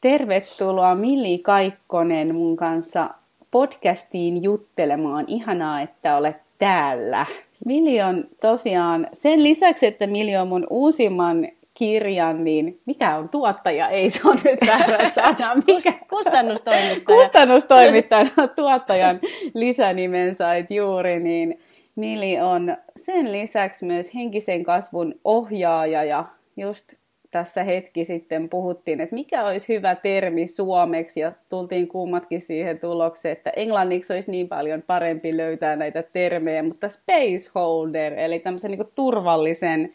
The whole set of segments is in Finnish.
Tervetuloa Milli Kaikkonen mun kanssa podcastiin juttelemaan. Ihanaa, että olet täällä. Mili on tosiaan, sen lisäksi, että Mili on mun uusimman kirjan, niin mikä on tuottaja? Ei se on nyt väärä sana. Mikä? Kustannustoimittaja. Kustannustoimittaja, tuottajan lisänimen sait juuri, niin Mili on sen lisäksi myös henkisen kasvun ohjaaja ja just tässä hetki sitten puhuttiin, että mikä olisi hyvä termi suomeksi ja tultiin kummatkin siihen tulokseen, että englanniksi olisi niin paljon parempi löytää näitä termejä, mutta spaceholder, eli tämmöisen niin turvallisen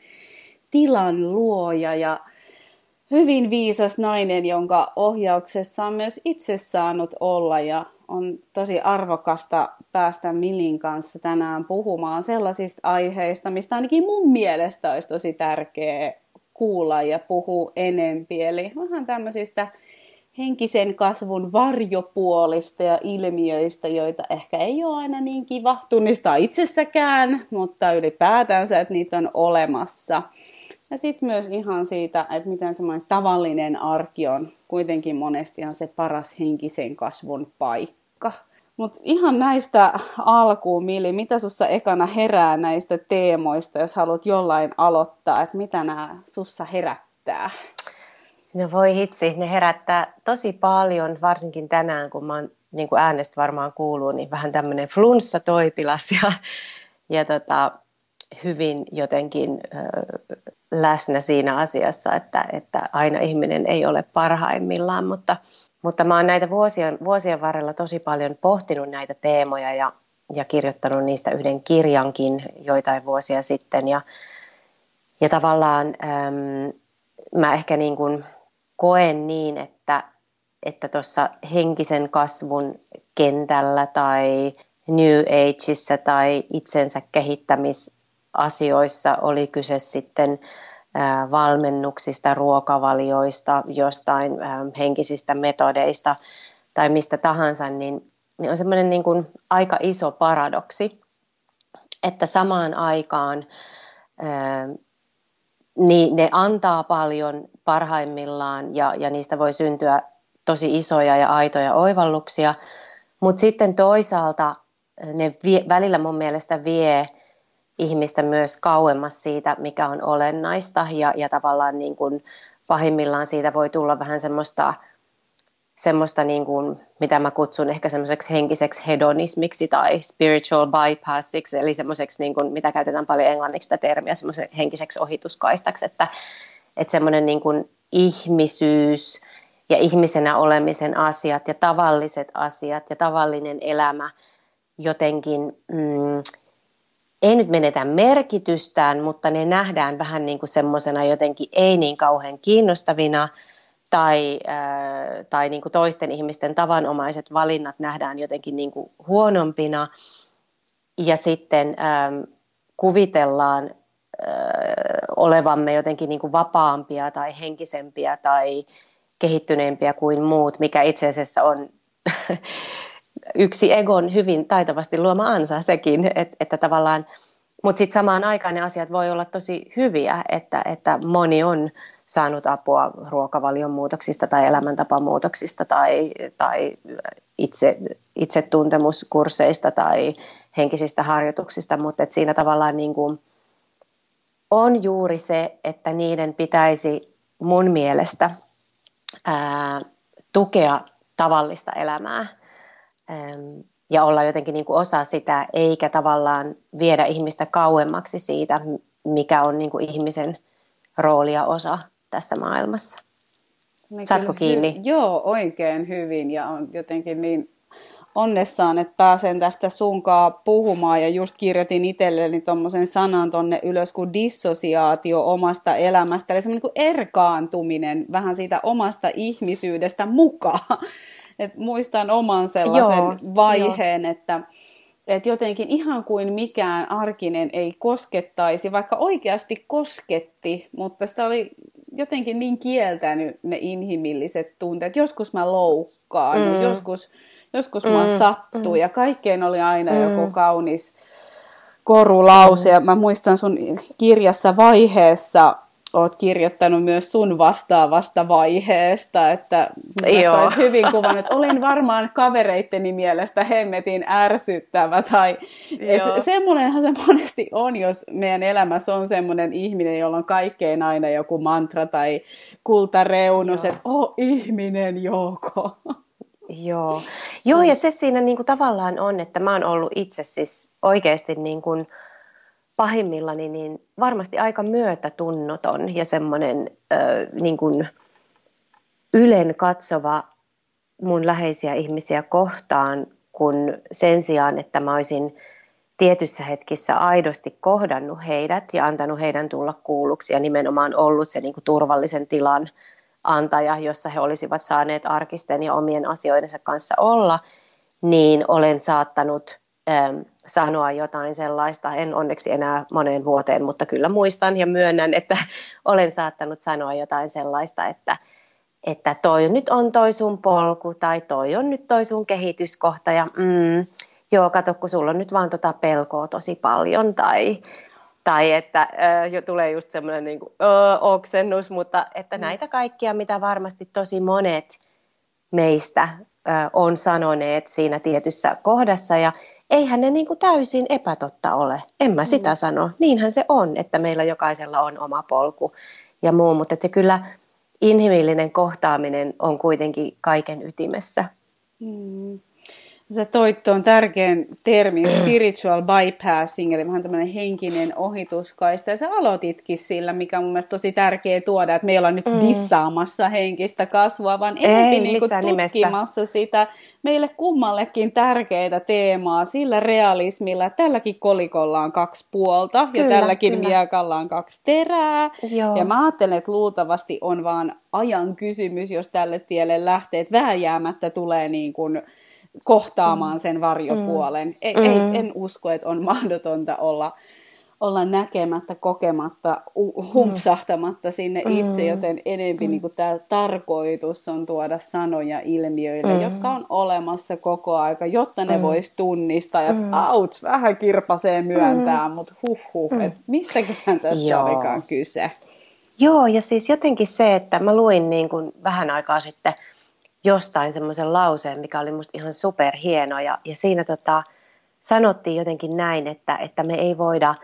tilan luoja ja hyvin viisas nainen, jonka ohjauksessa on myös itse saanut olla ja on tosi arvokasta päästä Milin kanssa tänään puhumaan sellaisista aiheista, mistä ainakin mun mielestä olisi tosi tärkeää kuulla ja puhua enempi. Eli vähän tämmöisistä henkisen kasvun varjopuolista ja ilmiöistä, joita ehkä ei ole aina niin kiva tunnistaa itsessäkään, mutta ylipäätänsä, että niitä on olemassa. Ja sitten myös ihan siitä, että miten semmoinen tavallinen arki on kuitenkin monesti ihan se paras henkisen kasvun paikka. Mutta ihan näistä alkuun, Mili, mitä sussa ekana herää näistä teemoista, jos haluat jollain aloittaa, että mitä nämä sussa herättää? No voi hitsi, ne herättää tosi paljon, varsinkin tänään, kun mä oon, niin kuin äänestä varmaan kuuluu, niin vähän tämmöinen flunssa-toipilas ja, ja tota, hyvin jotenkin ö, läsnä siinä asiassa, että, että aina ihminen ei ole parhaimmillaan, mutta – mutta mä oon näitä vuosien, vuosien varrella tosi paljon pohtinut näitä teemoja ja, ja kirjoittanut niistä yhden kirjankin joitain vuosia sitten. Ja, ja tavallaan äm, mä ehkä niin kuin koen niin, että että tuossa henkisen kasvun kentällä tai New Ageissa tai itsensä kehittämisasioissa oli kyse sitten valmennuksista, ruokavalioista, jostain henkisistä metodeista tai mistä tahansa, niin, niin on semmoinen niin kuin aika iso paradoksi, että samaan aikaan niin ne antaa paljon parhaimmillaan ja, ja niistä voi syntyä tosi isoja ja aitoja oivalluksia, mutta sitten toisaalta ne vie, välillä mun mielestä vie ihmistä myös kauemmas siitä, mikä on olennaista. Ja, ja tavallaan niin kuin pahimmillaan siitä voi tulla vähän semmoista, semmoista niin kuin, mitä mä kutsun ehkä semmoiseksi henkiseksi hedonismiksi tai spiritual bypassiksi, eli semmoiseksi, niin kuin, mitä käytetään paljon englanniksi sitä termiä, semmoiseksi henkiseksi ohituskaistaksi, että, että semmoinen niin kuin ihmisyys ja ihmisenä olemisen asiat ja tavalliset asiat ja tavallinen elämä jotenkin mm, ei nyt menetä merkitystään, mutta ne nähdään vähän niin kuin semmoisena jotenkin ei niin kauhean kiinnostavina tai, äh, tai niin kuin toisten ihmisten tavanomaiset valinnat nähdään jotenkin niin kuin huonompina. Ja sitten ähm, kuvitellaan äh, olevamme jotenkin niin kuin vapaampia tai henkisempiä tai kehittyneempiä kuin muut, mikä itse asiassa on yksi egon hyvin taitavasti luoma ansa sekin, että, että tavallaan, mutta sitten samaan aikaan ne asiat voi olla tosi hyviä, että, että moni on saanut apua ruokavalion muutoksista tai elämäntapamuutoksista tai, tai itse, itsetuntemuskursseista tai henkisistä harjoituksista, mutta siinä tavallaan niin kuin on juuri se, että niiden pitäisi mun mielestä ää, tukea tavallista elämää ja olla jotenkin niin kuin osa sitä, eikä tavallaan viedä ihmistä kauemmaksi siitä, mikä on niin kuin ihmisen rooli ja osa tässä maailmassa. Niin Saatko kiinni? Hy- joo, oikein hyvin ja on jotenkin niin onnessaan, että pääsen tästä sunkaa puhumaan ja just kirjoitin itselleni tuommoisen sanan tonne ylös kuin dissosiaatio omasta elämästä, eli semmoinen niin erkaantuminen vähän siitä omasta ihmisyydestä mukaan. Et muistan oman sellaisen Joo, vaiheen, jo. että et jotenkin ihan kuin mikään arkinen ei koskettaisi, vaikka oikeasti kosketti, mutta sitä oli jotenkin niin kieltänyt ne inhimilliset tunteet. Joskus mä loukkaan, mm. joskus, joskus mm. mua sattuu mm. ja kaikkeen oli aina mm. joku kaunis korulause. Mm. Ja mä muistan sun kirjassa vaiheessa oot kirjoittanut myös sun vastaavasta vaiheesta, että olet hyvin kuvan, että olin varmaan kavereitteni mielestä hemmetin ärsyttävä, tai et semmoinenhan se monesti on, jos meidän elämässä on semmoinen ihminen, jolla on kaikkein aina joku mantra tai kultareunus, että oh ihminen joko. Joo. Joo, ja se siinä niin kuin tavallaan on, että mä oon ollut itse siis oikeasti niin kuin, pahimmillani niin varmasti aika myötätunnoton ja semmoinen niin kuin ylen katsova mun läheisiä ihmisiä kohtaan, kun sen sijaan, että mä olisin tietyssä hetkissä aidosti kohdannut heidät ja antanut heidän tulla kuulluksi ja nimenomaan ollut se niin kuin turvallisen tilan antaja, jossa he olisivat saaneet arkisten ja omien asioidensa kanssa olla, niin olen saattanut sanoa jotain sellaista. En onneksi enää moneen vuoteen, mutta kyllä muistan ja myönnän, että olen saattanut sanoa jotain sellaista, että, että toi nyt on toi sun polku tai toi on nyt toi sun kehityskohta ja mm, joo, kato, kun sulla on nyt vaan tota pelkoa tosi paljon tai, tai että äh, jo tulee just semmoinen niin kuin, oksennus, mutta että mm. näitä kaikkia, mitä varmasti tosi monet meistä on sanoneet siinä tietyssä kohdassa ja eihän ne niin kuin täysin epätotta ole. En mä sitä mm. sano. Niinhän se on, että meillä jokaisella on oma polku ja muu, mutta että kyllä inhimillinen kohtaaminen on kuitenkin kaiken ytimessä. Mm. Sä toit tuon tärkeän termin spiritual bypassing, eli vähän tämmöinen henkinen ohituskaista. Ja sä aloititkin sillä, mikä on mun mielestä tosi tärkeä tuoda, että meillä on nyt mm. dissaamassa henkistä kasvua, vaan enemmän niin tutkimassa nimessä. sitä meille kummallekin tärkeää teemaa sillä realismilla, että tälläkin kolikolla on kaksi puolta kyllä, ja tälläkin kyllä. miekalla on kaksi terää. Joo. Ja mä ajattelen, että luultavasti on vaan ajan kysymys, jos tälle tielle lähtee, että vääjäämättä tulee niin kuin kohtaamaan sen varjopuolen. Mm. Ei, ei, mm. en usko, että on mahdotonta olla, olla näkemättä, kokematta, humpsahtamatta sinne mm. itse, joten enempi mm. niin tämä tarkoitus on tuoda sanoja ilmiöille, mm. jotka on olemassa koko aika, jotta ne mm. vois tunnistaa, ja mm. auts, vähän kirpasee myöntää, mm. mutta huh huh, mm. että mistäkään tässä Joo. olikaan kyse. Joo, ja siis jotenkin se, että mä luin niin kuin vähän aikaa sitten jostain semmoisen lauseen, mikä oli musta ihan superhieno. Ja, ja siinä tota, sanottiin jotenkin näin, että, että me ei voida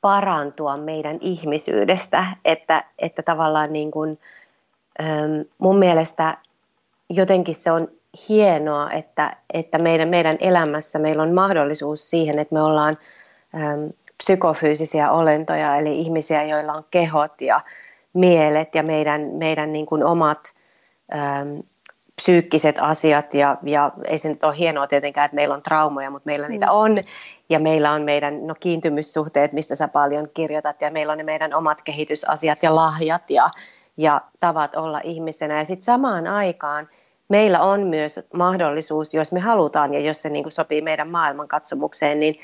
parantua meidän ihmisyydestä. Että, että tavallaan niin kuin, mun mielestä jotenkin se on hienoa, että, että meidän, meidän elämässä meillä on mahdollisuus siihen, että me ollaan äm, psykofyysisiä olentoja, eli ihmisiä, joilla on kehot ja mielet ja meidän, meidän niin kuin omat äm, psyykkiset asiat ja, ja ei se nyt ole hienoa tietenkään, että meillä on traumoja, mutta meillä mm. niitä on ja meillä on meidän no, kiintymyssuhteet, mistä sä paljon kirjoitat ja meillä on ne meidän omat kehitysasiat ja lahjat ja, ja tavat olla ihmisenä ja sitten samaan aikaan meillä on myös mahdollisuus, jos me halutaan ja jos se niin kuin sopii meidän maailmankatsomukseen, niin,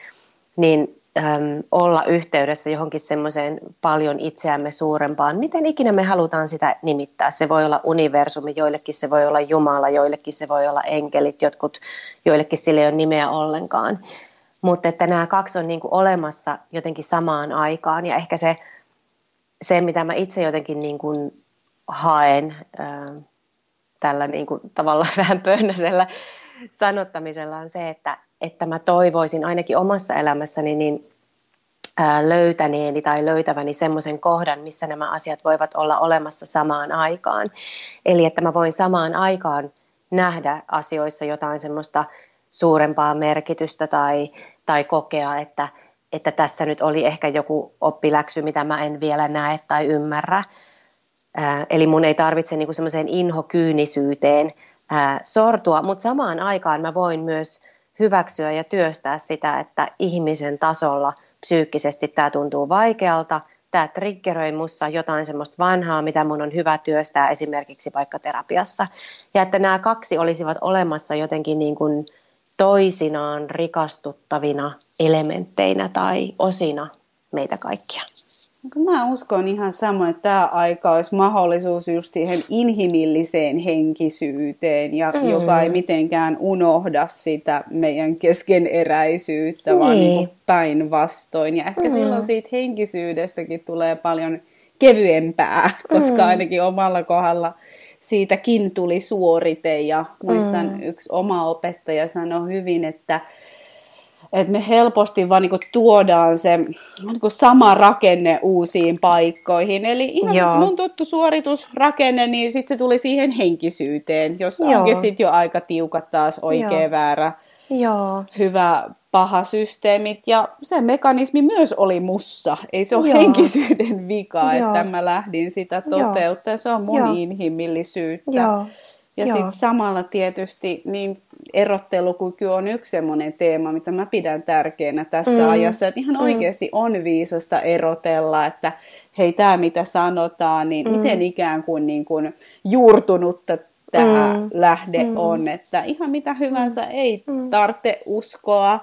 niin äm, olla yhteydessä johonkin semmoiseen paljon itseämme suurempaan. Miten ikinä me halutaan sitä nimittää? Se voi olla universumi, joillekin se voi olla Jumala, joillekin se voi olla enkelit, jotkut, joillekin sille ei ole nimeä ollenkaan. Mutta että nämä kaksi on niin kuin olemassa jotenkin samaan aikaan ja ehkä se, se mitä mä itse jotenkin niin kuin haen ää, tällä niin kuin tavallaan vähän pönnäisellä sanottamisella on se, että, että mä toivoisin ainakin omassa elämässäni niin löytäneeni tai löytäväni semmoisen kohdan, missä nämä asiat voivat olla olemassa samaan aikaan. Eli että mä voin samaan aikaan nähdä asioissa jotain semmoista suurempaa merkitystä tai, tai kokea, että, että tässä nyt oli ehkä joku oppiläksy, mitä mä en vielä näe tai ymmärrä. Ää, eli mun ei tarvitse niinku semmoiseen inhokyynisyyteen ää, sortua, mutta samaan aikaan mä voin myös hyväksyä ja työstää sitä, että ihmisen tasolla psyykkisesti tämä tuntuu vaikealta, tämä triggeröi mussa jotain semmoista vanhaa, mitä mun on hyvä työstää esimerkiksi vaikka terapiassa. Ja että nämä kaksi olisivat olemassa jotenkin niin kuin toisinaan rikastuttavina elementteinä tai osina meitä kaikkia. Mä uskon ihan samoin, että tämä aika olisi mahdollisuus just siihen inhimilliseen henkisyyteen, ja mm. joka ei mitenkään unohda sitä meidän keskeneräisyyttä, niin. vaan niin päinvastoin. Ja ehkä mm. silloin siitä henkisyydestäkin tulee paljon kevyempää, koska mm. ainakin omalla kohdalla siitäkin tuli suorite ja muistan mm. yksi oma opettaja sanoi hyvin, että että me helposti vaan niin tuodaan se niin sama rakenne uusiin paikkoihin. Eli ihan Joo. mun tuttu suoritusrakenne, niin sitten se tuli siihen henkisyyteen, jos onkin sitten jo aika tiukat taas oikea Joo. väärä, Joo. hyvä paha systeemit. Ja se mekanismi myös oli mussa. Ei se ole Joo. henkisyyden vika, Joo. että mä lähdin sitä toteuttaa. Se on mun Joo. inhimillisyyttä. Joo. Ja sitten samalla tietysti niin erottelukyky on yksi semmoinen teema, mitä mä pidän tärkeänä tässä mm. ajassa. Että ihan mm. oikeasti on viisasta erotella, että hei, tämä mitä sanotaan, niin mm. miten ikään kuin, niin kuin juurtunutta tämä mm. lähde mm. on. Että ihan mitä hyvänsä ei mm. tarvitse uskoa,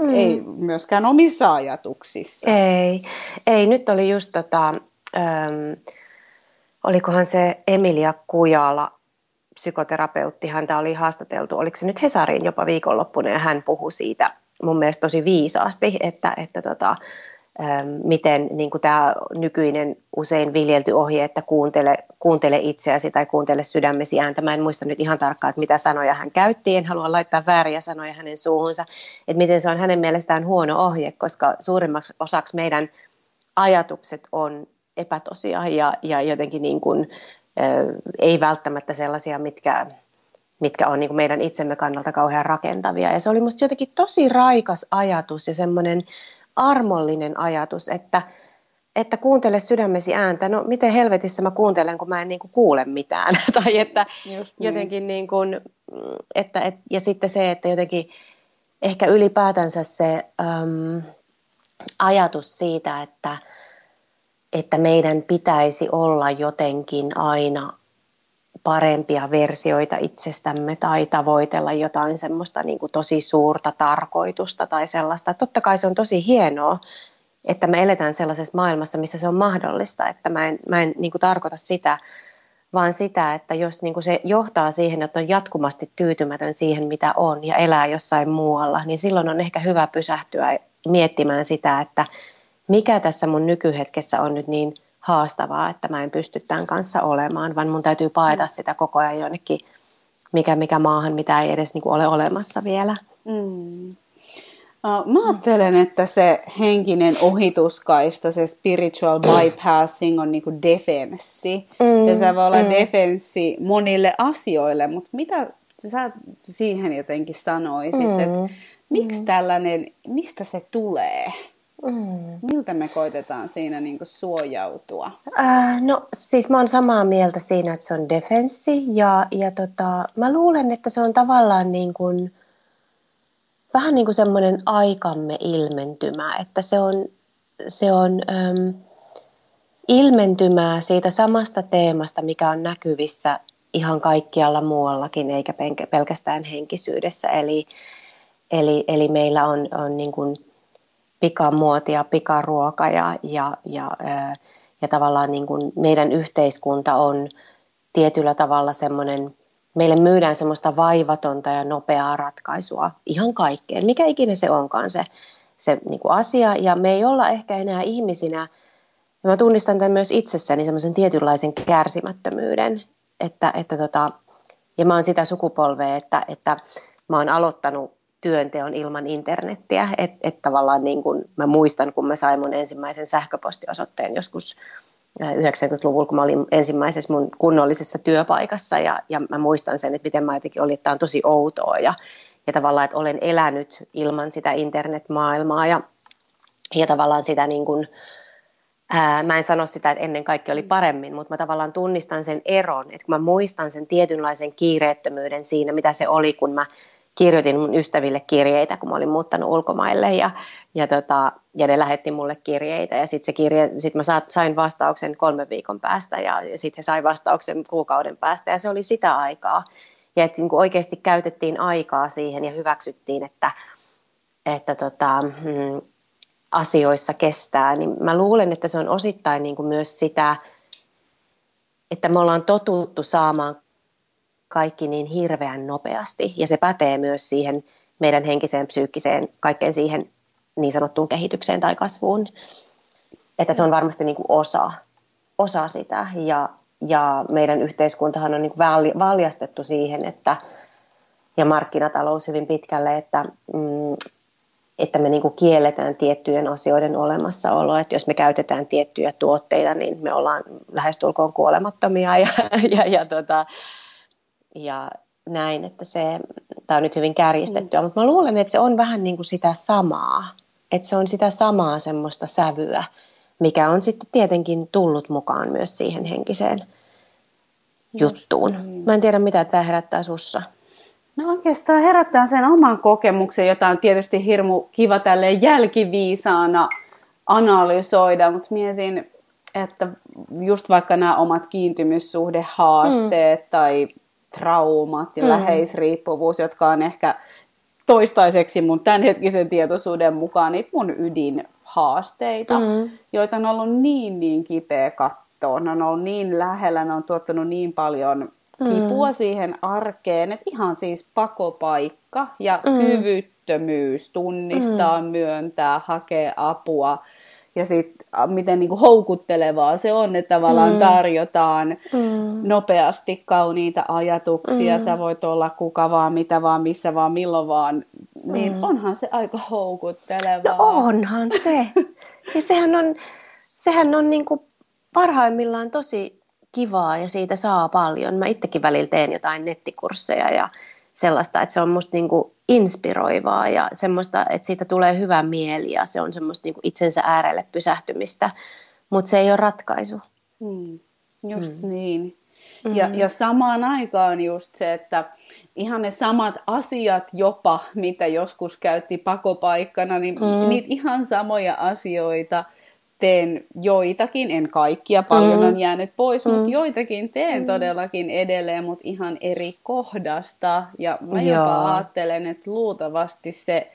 mm. ei myöskään omissa ajatuksissa. Ei, ei. nyt oli just tota, ähm, olikohan se Emilia Kujala, psykoterapeutti, häntä oli haastateltu, oliko se nyt Hesariin jopa viikonloppuna, ja hän puhui siitä mun mielestä tosi viisaasti, että, että tota, miten niin tämä nykyinen usein viljelty ohje, että kuuntele, kuuntele itseäsi tai kuuntele sydämesi ääntä. Mä en muista nyt ihan tarkkaan, että mitä sanoja hän käytti, en halua laittaa vääriä sanoja hänen suuhunsa, että miten se on hänen mielestään huono ohje, koska suurimmaksi osaksi meidän ajatukset on epätosia ja, ja jotenkin niin kuin, ei välttämättä sellaisia, mitkä, mitkä on niin kuin meidän itsemme kannalta kauhean rakentavia. Ja se oli musta jotenkin tosi raikas ajatus ja semmoinen armollinen ajatus, että, että kuuntele sydämesi ääntä. No miten helvetissä mä kuuntelen, kun mä en niin kuin kuule mitään. tai että Just niin. jotenkin niin kuin, että, et, ja sitten se, että jotenkin ehkä ylipäätänsä se äm, ajatus siitä, että – että meidän pitäisi olla jotenkin aina parempia versioita itsestämme tai tavoitella jotain semmoista niin kuin tosi suurta tarkoitusta tai sellaista. Totta kai se on tosi hienoa, että me eletään sellaisessa maailmassa, missä se on mahdollista. Että mä en, mä en niin kuin tarkoita sitä, vaan sitä, että jos niin kuin se johtaa siihen, että on jatkuvasti tyytymätön siihen, mitä on ja elää jossain muualla, niin silloin on ehkä hyvä pysähtyä miettimään sitä, että mikä tässä mun nykyhetkessä on nyt niin haastavaa, että mä en pysty tämän kanssa olemaan, vaan mun täytyy paeta mm. sitä koko ajan jonnekin, mikä, mikä maahan, mitä ei edes niin kuin ole olemassa vielä. Mm. Mä ajattelen, että se henkinen ohituskaista, se spiritual bypassing on niinku defenssi. Mm, ja se voi olla mm. defenssi monille asioille, mutta mitä sä siihen jotenkin sanoisit, mm, että miksi mm. tällainen, mistä se tulee? Mm. Miltä me koitetaan siinä niin kuin suojautua? Äh, no siis mä oon samaa mieltä siinä, että se on defenssi ja, ja tota, mä luulen, että se on tavallaan niin kuin, vähän niin kuin semmoinen aikamme ilmentymä, että se on, se on äm, ilmentymää siitä samasta teemasta, mikä on näkyvissä ihan kaikkialla muuallakin, eikä pelkästään henkisyydessä. Eli, eli, eli meillä on, on niin kuin pikamuoti ja pikaruoka ja, ja, ja, ja tavallaan niin kuin meidän yhteiskunta on tietyllä tavalla semmoinen, meille myydään semmoista vaivatonta ja nopeaa ratkaisua ihan kaikkeen, mikä ikinä se onkaan se, se niin kuin asia. Ja me ei olla ehkä enää ihmisinä, ja mä tunnistan tämän myös itsessäni semmoisen tietynlaisen kärsimättömyyden, että, että tota, ja mä oon sitä sukupolvea, että, että mä oon aloittanut työnteon ilman internettiä. Että et tavallaan niin kun mä muistan, kun mä sain mun ensimmäisen sähköpostiosoitteen joskus 90-luvulla, äh, kun mä olin ensimmäisessä mun kunnollisessa työpaikassa. Ja, ja mä muistan sen, että miten mä jotenkin olin, että tämä on tosi outoa. Ja, ja tavallaan, että olen elänyt ilman sitä internetmaailmaa. Ja, ja tavallaan sitä niin kuin, ää, mä en sano sitä, että ennen kaikki oli paremmin, mutta mä tavallaan tunnistan sen eron, että kun mä muistan sen tietynlaisen kiireettömyyden siinä, mitä se oli, kun mä kirjoitin mun ystäville kirjeitä, kun mä olin muuttanut ulkomaille ja, ja, tota, ja ne lähetti mulle kirjeitä ja sitten kirje, sit mä sain vastauksen kolmen viikon päästä ja, ja sitten he sai vastauksen kuukauden päästä ja se oli sitä aikaa. Ja että niin oikeasti käytettiin aikaa siihen ja hyväksyttiin, että, että tota, mm, asioissa kestää, niin mä luulen, että se on osittain niin kuin myös sitä, että me ollaan totuttu saamaan kaikki niin hirveän nopeasti. Ja se pätee myös siihen meidän henkiseen, psyykkiseen, kaikkeen siihen niin sanottuun kehitykseen tai kasvuun. Että se on varmasti niin kuin osa. osa sitä ja, ja meidän yhteiskuntahan on niin valjastettu siihen, että ja markkinatalous hyvin pitkälle, että, mm, että me niin kuin kielletään tiettyjen asioiden olemassaolo. Että jos me käytetään tiettyjä tuotteita, niin me ollaan lähestulkoon kuolemattomia ja, ja, ja, tota, ja näin, että se, tämä on nyt hyvin kärjistettyä, mm. mutta mä luulen, että se on vähän niin kuin sitä samaa, että se on sitä samaa semmoista sävyä, mikä on sitten tietenkin tullut mukaan myös siihen henkiseen juttuun. Niin. Mä en tiedä, mitä tämä herättää sussa. No oikeastaan herättää sen oman kokemuksen, jota on tietysti hirmu kiva tälle jälkiviisaana analysoida, mutta mietin, että just vaikka nämä omat kiintymyssuhdehaasteet mm. tai traumat ja mm. läheisriippuvuus, jotka on ehkä toistaiseksi mun tämänhetkisen tietoisuuden mukaan niitä mun ydinhaasteita, mm. joita on ollut niin niin kipeä kattoa. Ne on ollut niin lähellä, ne on tuottanut niin paljon kipua mm. siihen arkeen, että ihan siis pakopaikka ja mm. kyvyttömyys tunnistaa, mm. myöntää, hakea apua ja sitten miten niinku houkuttelevaa se on, että tavallaan mm. tarjotaan mm. nopeasti kauniita ajatuksia, mm. sä voit olla kuka vaan, mitä vaan, missä vaan, milloin vaan, niin mm. onhan se aika houkuttelevaa. No onhan se. ja sehän on, sehän on niinku parhaimmillaan tosi kivaa ja siitä saa paljon. Mä itsekin välillä teen jotain nettikursseja ja sellaista, että se on musta niinku inspiroivaa ja semmoista, että siitä tulee hyvä mieli ja se on semmoista niinku itsensä äärelle pysähtymistä, mutta se ei ole ratkaisu. Mm, just mm. niin. Ja, mm-hmm. ja samaan aikaan just se, että ihan ne samat asiat jopa, mitä joskus käytti pakopaikkana, niin mm. niitä ihan samoja asioita – teen joitakin, en kaikkia, paljon mm. on jäänyt pois, mm. mutta joitakin teen mm. todellakin edelleen, mutta ihan eri kohdasta. Ja mä Joo. jopa ajattelen, että luultavasti se,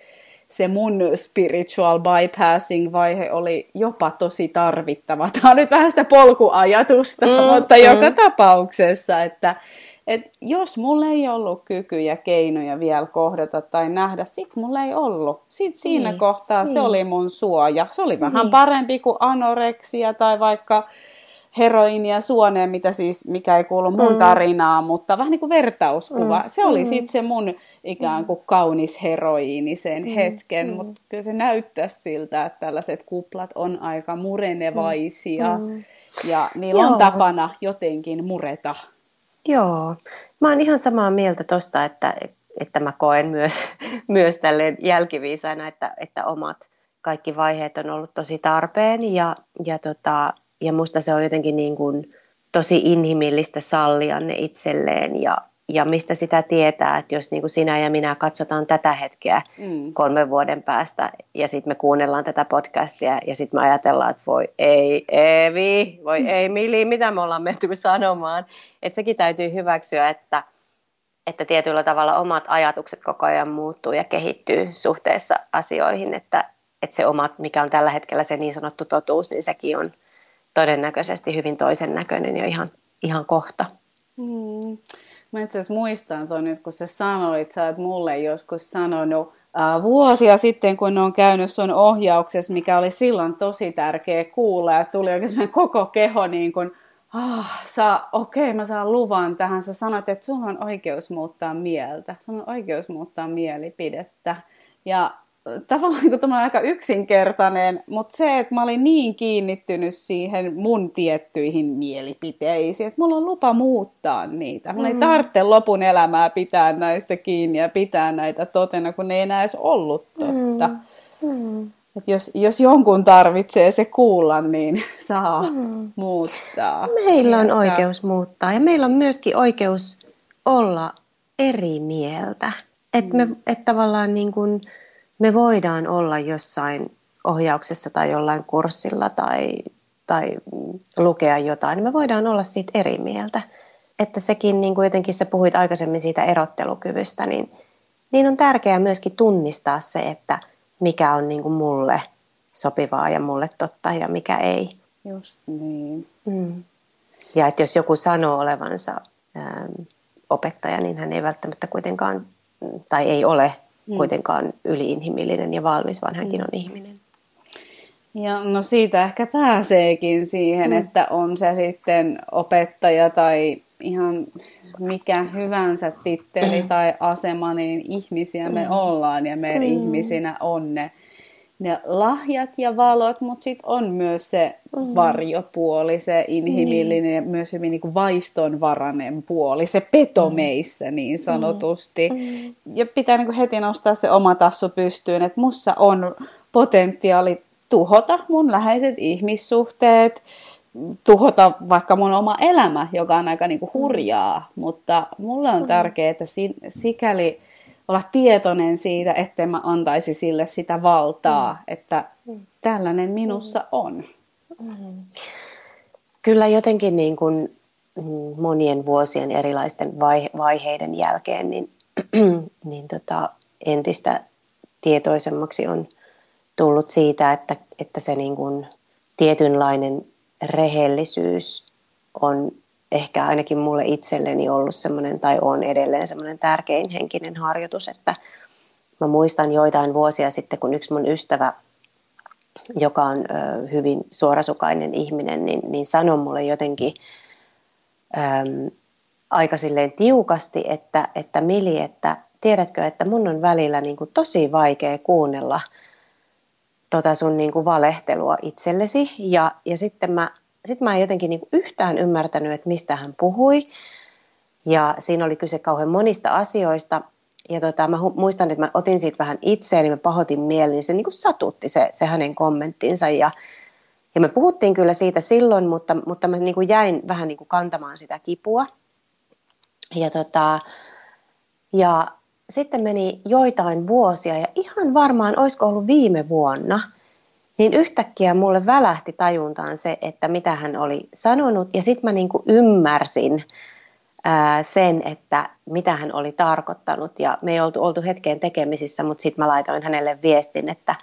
se mun spiritual bypassing-vaihe oli jopa tosi tarvittava. Tämä on nyt vähän sitä polkuajatusta, mm. mutta mm. joka tapauksessa, että et jos mulla ei ollut kykyjä, keinoja vielä kohdata tai nähdä, sit mulla ei ollut. Sit siinä niin. kohtaa niin. se oli mun suoja. Se oli vähän niin. parempi kuin anoreksia tai vaikka heroinia suoneen, mitä siis, mikä ei kuulu mun mm. tarinaan, mutta vähän niin kuin vertauskuva. Mm. Se oli mm. sitten se mun ikään kuin kaunis heroiinisen mm. hetken, mm. mutta kyllä se näyttää siltä, että tällaiset kuplat on aika murenevaisia mm. ja niillä Joo. on tapana jotenkin mureta. Joo, mä oon ihan samaa mieltä tosta, että, että mä koen myös, myös tälleen jälkiviisaina, että, että omat kaikki vaiheet on ollut tosi tarpeen. Ja, ja, tota, ja musta se on jotenkin niin kuin tosi inhimillistä sallia ne itselleen ja, ja mistä sitä tietää, että jos niin kuin sinä ja minä katsotaan tätä hetkeä mm. kolmen vuoden päästä ja sitten me kuunnellaan tätä podcastia ja sitten me ajatellaan, että voi ei Evi, voi ei Mili, mitä me ollaan menty sanomaan. Että sekin täytyy hyväksyä, että, että tietyllä tavalla omat ajatukset koko ajan muuttuu ja kehittyy suhteessa asioihin, että, että se omat, mikä on tällä hetkellä se niin sanottu totuus, niin sekin on todennäköisesti hyvin toisen näköinen jo ihan, ihan kohta. Mm. Mä itse asiassa muistan tuon nyt, kun sä sanoit, sä oot mulle joskus sanonut äh, vuosia sitten, kun on käynyt sun ohjauksessa, mikä oli silloin tosi tärkeä kuulla, ja tuli oikein koko keho niin kuin, ah, saa, okei, okay, mä saan luvan tähän. Sä sanoit, että sulla on oikeus muuttaa mieltä, sulla on oikeus muuttaa mielipidettä. Ja tavallaan niin kuin aika yksinkertainen, mutta se, että mä olin niin kiinnittynyt siihen mun tiettyihin mielipiteisiin, että mulla on lupa muuttaa niitä. Mulla mm. ei tarvitse lopun elämää pitää näistä kiinni ja pitää näitä totena, kun ne ei enää edes ollut totta. Mm. Mm. Et jos, jos jonkun tarvitsee se kuulla, niin saa mm. muuttaa. Meillä on oikeus muuttaa ja meillä on myöskin oikeus olla eri mieltä. Että mm. et tavallaan niin kuin, me voidaan olla jossain ohjauksessa tai jollain kurssilla tai, tai lukea jotain, niin me voidaan olla siitä eri mieltä. Että sekin, niin kuin jotenkin sä puhuit aikaisemmin siitä erottelukyvystä, niin, niin on tärkeää myöskin tunnistaa se, että mikä on niin kuin mulle sopivaa ja mulle totta ja mikä ei. Just niin. Mm. Ja että jos joku sanoo olevansa ähm, opettaja, niin hän ei välttämättä kuitenkaan, tai ei ole. Kuitenkaan yliinhimillinen ja valmis, vaan hänkin mm. on ihminen. Ja no siitä ehkä pääseekin siihen, mm. että on se sitten opettaja tai ihan mikä hyvänsä titteli mm. tai asema, niin ihmisiä me mm. ollaan ja meidän mm. ihmisinä on ne, ne lahjat ja valot, mutta sitten on myös se mm. varjopuoli, se inhimillinen ja myös hyvin niin kuin vaistonvarainen puoli, se peto mm. meissä niin sanotusti. Mm. Ja pitää niin kuin heti nostaa se oma tassu pystyyn, että mussa on potentiaali tuhota mun läheiset ihmissuhteet, tuhota vaikka mun oma elämä, joka on aika niinku hurjaa, mutta mulle on mm. tärkeää, että sikäli olla tietoinen siitä, ettei mä antaisi sille sitä valtaa, mm. että tällainen minussa on. Kyllä jotenkin niin kuin monien vuosien erilaisten vaiheiden jälkeen niin, niin tota, entistä tietoisemmaksi on tullut siitä, että, että se niin kuin tietynlainen rehellisyys on ehkä ainakin mulle itselleni ollut semmoinen, tai on edelleen semmoinen tärkein henkinen harjoitus, että mä muistan joitain vuosia sitten, kun yksi mun ystävä, joka on hyvin suorasukainen ihminen, niin, niin sanoi mulle jotenkin ö, aika silleen tiukasti, että, että Mili, että tiedätkö, että mun on välillä niin kuin tosi vaikea kuunnella – tota sun niin kuin valehtelua itsellesi. Ja, ja sitten mä, sit mä en jotenkin niin yhtään ymmärtänyt, että mistä hän puhui. Ja siinä oli kyse kauhean monista asioista. Ja tota, mä muistan, että mä otin siitä vähän itseäni, mä pahoitin mielen, niin se niin kuin satutti se, se hänen kommenttinsa. Ja, ja me puhuttiin kyllä siitä silloin, mutta, mutta mä niin kuin jäin vähän niin kuin kantamaan sitä kipua. Ja, tota, ja sitten meni joitain vuosia ja ihan varmaan olisiko ollut viime vuonna, niin yhtäkkiä mulle välähti tajuntaan se, että mitä hän oli sanonut. Ja sitten mä niinku ymmärsin ää, sen, että mitä hän oli tarkoittanut. Ja me ei oltu, oltu hetkeen tekemisissä, mutta sitten mä laitoin hänelle viestin, että,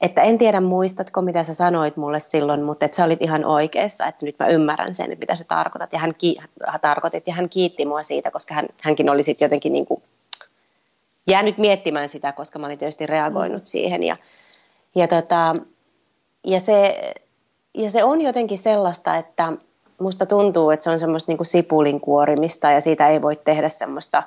että en tiedä muistatko mitä sä sanoit mulle silloin, mutta että sä olit ihan oikeassa, että nyt mä ymmärrän sen, että mitä sä tarkoitat. Ja hän, ki- tarkoitit ja hän kiitti mua siitä, koska hän, hänkin oli sitten jotenkin niin kuin jäänyt miettimään sitä, koska mä olin tietysti reagoinut siihen. Ja, ja, tota, ja, se, ja se on jotenkin sellaista, että musta tuntuu, että se on semmoista niin kuin sipulin kuorimista ja siitä ei voi tehdä semmoista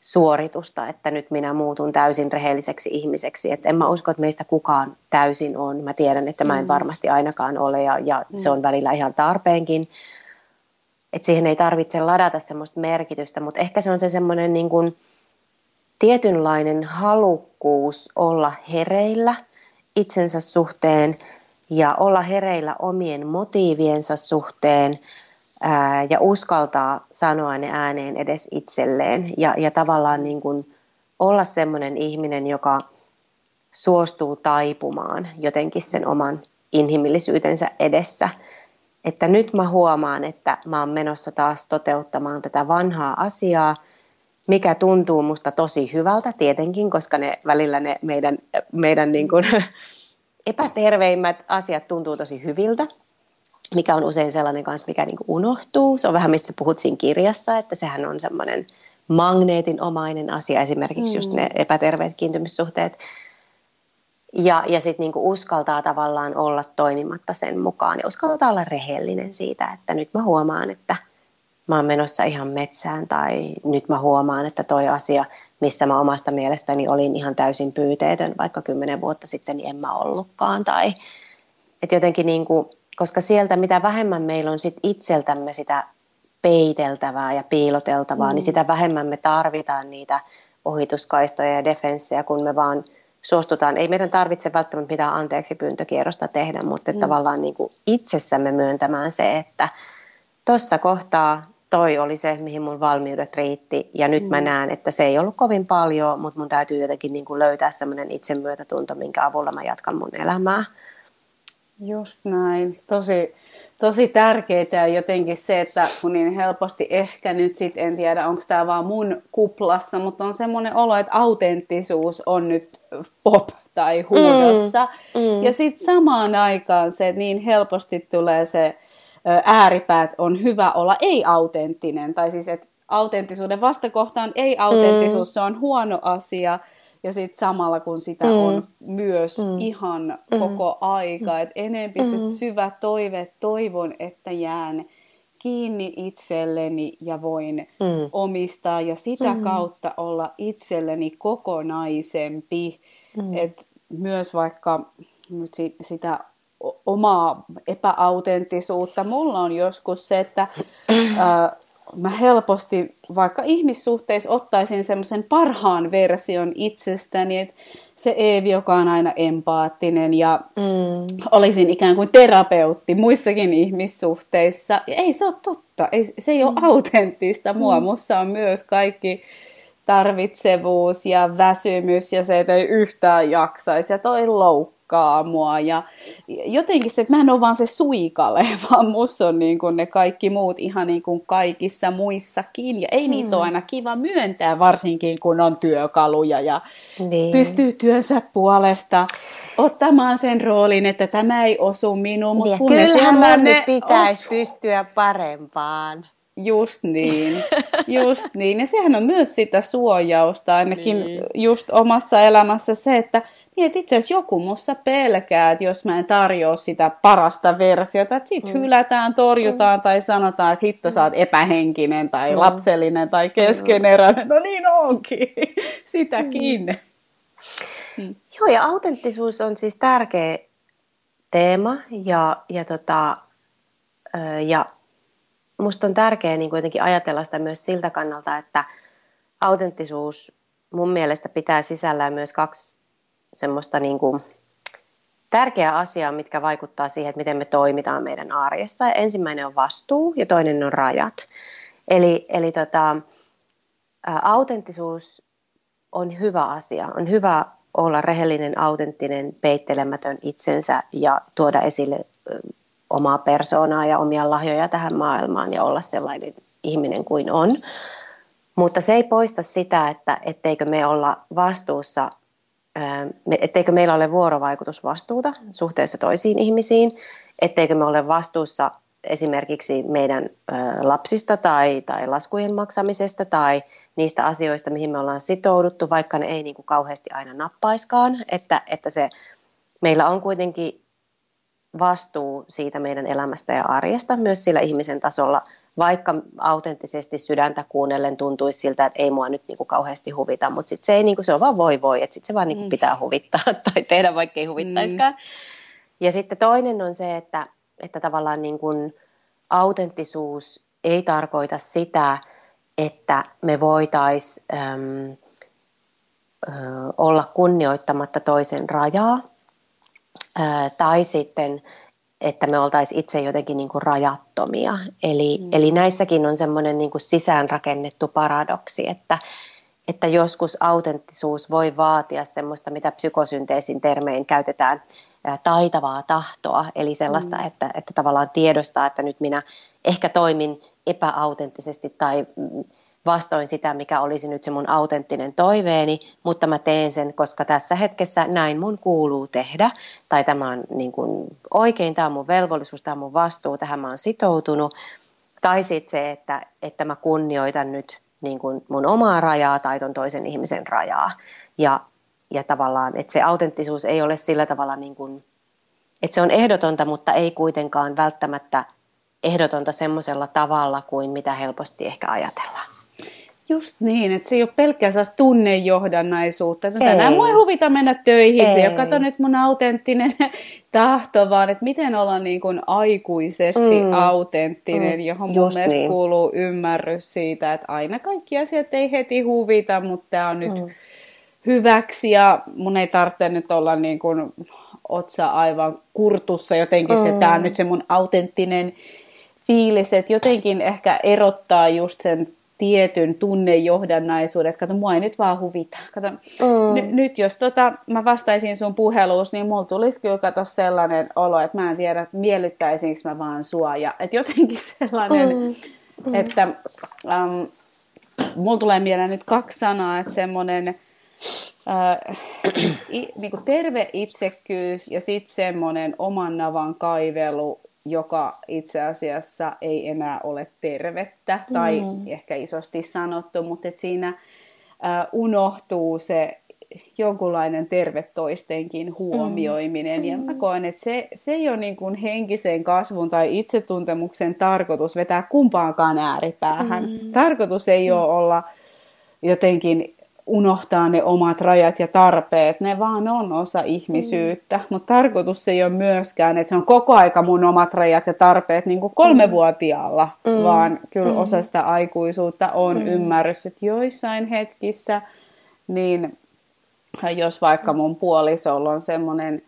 suoritusta, että nyt minä muutun täysin rehelliseksi ihmiseksi. Että en mä usko, että meistä kukaan täysin on. Mä tiedän, että mä en mm. varmasti ainakaan ole ja, ja mm. se on välillä ihan tarpeenkin. Että siihen ei tarvitse ladata semmoista merkitystä, mutta ehkä se on se semmoinen niin kuin, tietynlainen halukkuus olla hereillä itsensä suhteen ja olla hereillä omien motiiviensa suhteen ää, ja uskaltaa sanoa ne ääneen edes itselleen ja, ja tavallaan niin kuin olla semmoinen ihminen, joka suostuu taipumaan jotenkin sen oman inhimillisyytensä edessä. Että nyt mä huomaan, että mä oon menossa taas toteuttamaan tätä vanhaa asiaa – mikä tuntuu musta tosi hyvältä tietenkin, koska ne välillä ne meidän, meidän niin kuin epäterveimmät asiat tuntuu tosi hyviltä, mikä on usein sellainen kanssa, mikä niin kuin unohtuu. Se on vähän, missä puhut siinä kirjassa, että sehän on semmoinen magneetinomainen asia, esimerkiksi mm. just ne mm. epäterveet kiintymissuhteet. Ja, ja sitten niinku uskaltaa tavallaan olla toimimatta sen mukaan ja uskaltaa olla rehellinen siitä, että nyt mä huomaan, että – mä oon menossa ihan metsään tai nyt mä huomaan, että toi asia, missä mä omasta mielestäni olin ihan täysin pyyteetön, vaikka kymmenen vuotta sitten niin en mä ollutkaan. Tai, että jotenkin niin kuin, koska sieltä mitä vähemmän meillä on sit itseltämme sitä peiteltävää ja piiloteltavaa, niin mm. niin sitä vähemmän me tarvitaan niitä ohituskaistoja ja defenssejä, kun me vaan suostutaan. Ei meidän tarvitse välttämättä mitään anteeksi pyyntökierrosta tehdä, mutta mm. tavallaan niin kuin itsessämme myöntämään se, että tuossa kohtaa toi oli se, mihin mun valmiudet riitti. Ja nyt mm. mä näen, että se ei ollut kovin paljon, mutta mun täytyy jotenkin niin kuin löytää semmoinen itsemyötätunto, minkä avulla mä jatkan mun elämää. Just näin. Tosi, tosi tärkeää ja jotenkin se, että kun niin helposti ehkä nyt sit, en tiedä onko tämä vaan mun kuplassa, mutta on semmoinen olo, että autenttisuus on nyt pop tai huudossa. Mm, mm. Ja sitten samaan aikaan se, niin helposti tulee se ääripäät on hyvä olla ei-autenttinen. Tai siis, että autenttisuuden vastakohta on ei-autenttisuus, mm. se on huono asia. ja sitten samalla kun sitä mm. on myös mm. ihan mm. koko aika, että enempi mm. syvä toive, toivon, että jään kiinni itselleni ja voin mm. omistaa ja sitä mm. kautta olla itselleni kokonaisempi. Mm. Et myös vaikka nyt sitä omaa epäautenttisuutta. Mulla on joskus se, että ää, mä helposti vaikka ihmissuhteissa ottaisin semmoisen parhaan version itsestäni, että se Eevi, joka on aina empaattinen ja mm. olisin ikään kuin terapeutti muissakin ihmissuhteissa. Ja ei se ole totta, ei, se ei ole mm. autenttista mua. Mm. Mussa on myös kaikki tarvitsevuus ja väsymys ja se, että ei yhtään jaksaisi ja toi loukka loukkaa mua. Ja jotenkin se, että mä en ole vaan se suikale, vaan musta on niin kuin ne kaikki muut ihan niin kuin kaikissa muissakin. Ja ei niitä mm. ole aina kiva myöntää, varsinkin kun on työkaluja ja niin. pystyy työnsä puolesta ottamaan sen roolin, että tämä ei osu minuun. Mutta niin, kyllähän ne pitäisi osu. pystyä parempaan. Just niin, just niin. Ja sehän on myös sitä suojausta, ainakin niin. just omassa elämässä se, että niin, että itse asiassa joku mussa pelkää, että jos mä en tarjoa sitä parasta versiota, että sit mm. hylätään, torjutaan mm. tai sanotaan, että hitto sä oot mm. epähenkinen tai mm. lapsellinen tai keskeneräinen. No niin onkin, sitäkin. Mm. Mm. Joo, ja autenttisuus on siis tärkeä teema ja, ja, tota, ja musta on tärkeää niin kuitenkin ajatella sitä myös siltä kannalta, että autenttisuus mun mielestä pitää sisällään myös kaksi semmoista niin kuin tärkeää asiaa, mitkä vaikuttaa siihen, että miten me toimitaan meidän arjessa. Ensimmäinen on vastuu ja toinen on rajat. Eli, eli tota, autenttisuus on hyvä asia. On hyvä olla rehellinen, autenttinen, peittelemätön itsensä ja tuoda esille omaa persoonaa ja omia lahjoja tähän maailmaan ja olla sellainen ihminen kuin on. Mutta se ei poista sitä, että etteikö me olla vastuussa etteikö meillä ole vuorovaikutusvastuuta suhteessa toisiin ihmisiin, etteikö me ole vastuussa esimerkiksi meidän lapsista tai, tai laskujen maksamisesta tai niistä asioista, mihin me ollaan sitouduttu, vaikka ne ei niin kuin kauheasti aina nappaiskaan, että, että se, meillä on kuitenkin vastuu siitä meidän elämästä ja arjesta myös sillä ihmisen tasolla – vaikka autenttisesti sydäntä kuunnellen tuntuisi siltä, että ei mua nyt niin kuin kauheasti huvita, mutta sitten se ei, niin kuin, se on vaan voi voi, että sitten se vaan niin kuin mm. pitää huvittaa tai tehdä vaikka ei huvittaiskaan. Mm. Ja sitten toinen on se, että, että tavallaan niin kuin autenttisuus ei tarkoita sitä, että me voitaisiin olla kunnioittamatta toisen rajaa, ää, tai sitten että me oltaisiin itse jotenkin niin kuin rajattomia. Eli, mm. eli näissäkin on semmoinen niin sisäänrakennettu paradoksi, että, että joskus autenttisuus voi vaatia semmoista, mitä psykosynteesin termein käytetään, taitavaa tahtoa, eli sellaista, mm. että, että tavallaan tiedostaa, että nyt minä ehkä toimin epäautenttisesti tai vastoin sitä, mikä olisi nyt se mun autenttinen toiveeni, mutta mä teen sen, koska tässä hetkessä näin mun kuuluu tehdä, tai tämä on niin kuin oikein, tämä on mun velvollisuus, tämä on mun vastuu, tähän mä oon sitoutunut, tai sitten se, että, että mä kunnioitan nyt niin kuin mun omaa rajaa tai ton toisen ihmisen rajaa, ja, ja tavallaan, että se autenttisuus ei ole sillä tavalla niin kuin, että se on ehdotonta, mutta ei kuitenkaan välttämättä ehdotonta semmoisella tavalla kuin mitä helposti ehkä ajatellaan. Just niin, että se ei ole pelkkää tunnejohdannaisuutta. Että tänään mua ei huvita mennä töihin, ei. se ei ole kato nyt mun autenttinen tahto, vaan että miten olla niin kuin aikuisesti mm. autenttinen, mm. johon mun Just mielestä niin. kuuluu ymmärrys siitä, että aina kaikki asiat ei heti huvita, mutta tämä on nyt mm. hyväksi ja mun ei tarvitse nyt olla niin kuin otsa aivan kurtussa jotenkin mm. se, tämä on nyt se mun autenttinen fiilis, että jotenkin ehkä erottaa just sen tietyn tunnejohdannaisuuden, että kato, mua ei nyt vaan huvita. Kato, mm. n- nyt jos tota, mä vastaisin sun puheluus, niin mulla tulisi kyllä kato sellainen olo, että mä en tiedä, että miellyttäisinkö mä vaan sua. Ja, että jotenkin sellainen, mm. Mm. että um, mulla tulee mieleen nyt kaksi sanaa, että semmoinen äh, i, niin terve itsekkyys ja sitten semmoinen oman navan kaivelu joka itse asiassa ei enää ole tervettä tai mm. ehkä isosti sanottu, mutta että siinä äh, unohtuu se jonkunlainen terve toistenkin huomioiminen. Mm. Ja mä koen, että se, se ei ole niin kuin henkisen kasvun tai itsetuntemuksen tarkoitus vetää kumpaankaan ääripäähän. Mm. Tarkoitus ei mm. ole olla jotenkin unohtaa ne omat rajat ja tarpeet, ne vaan on osa ihmisyyttä. Mm. Mutta tarkoitus ei ole myöskään, että se on koko aika mun omat rajat ja tarpeet niin kuin kolmevuotiaalla, mm. vaan kyllä mm. osa sitä aikuisuutta on mm. ymmärrys, että joissain hetkissä, niin jos vaikka mun puolisolla on semmoinen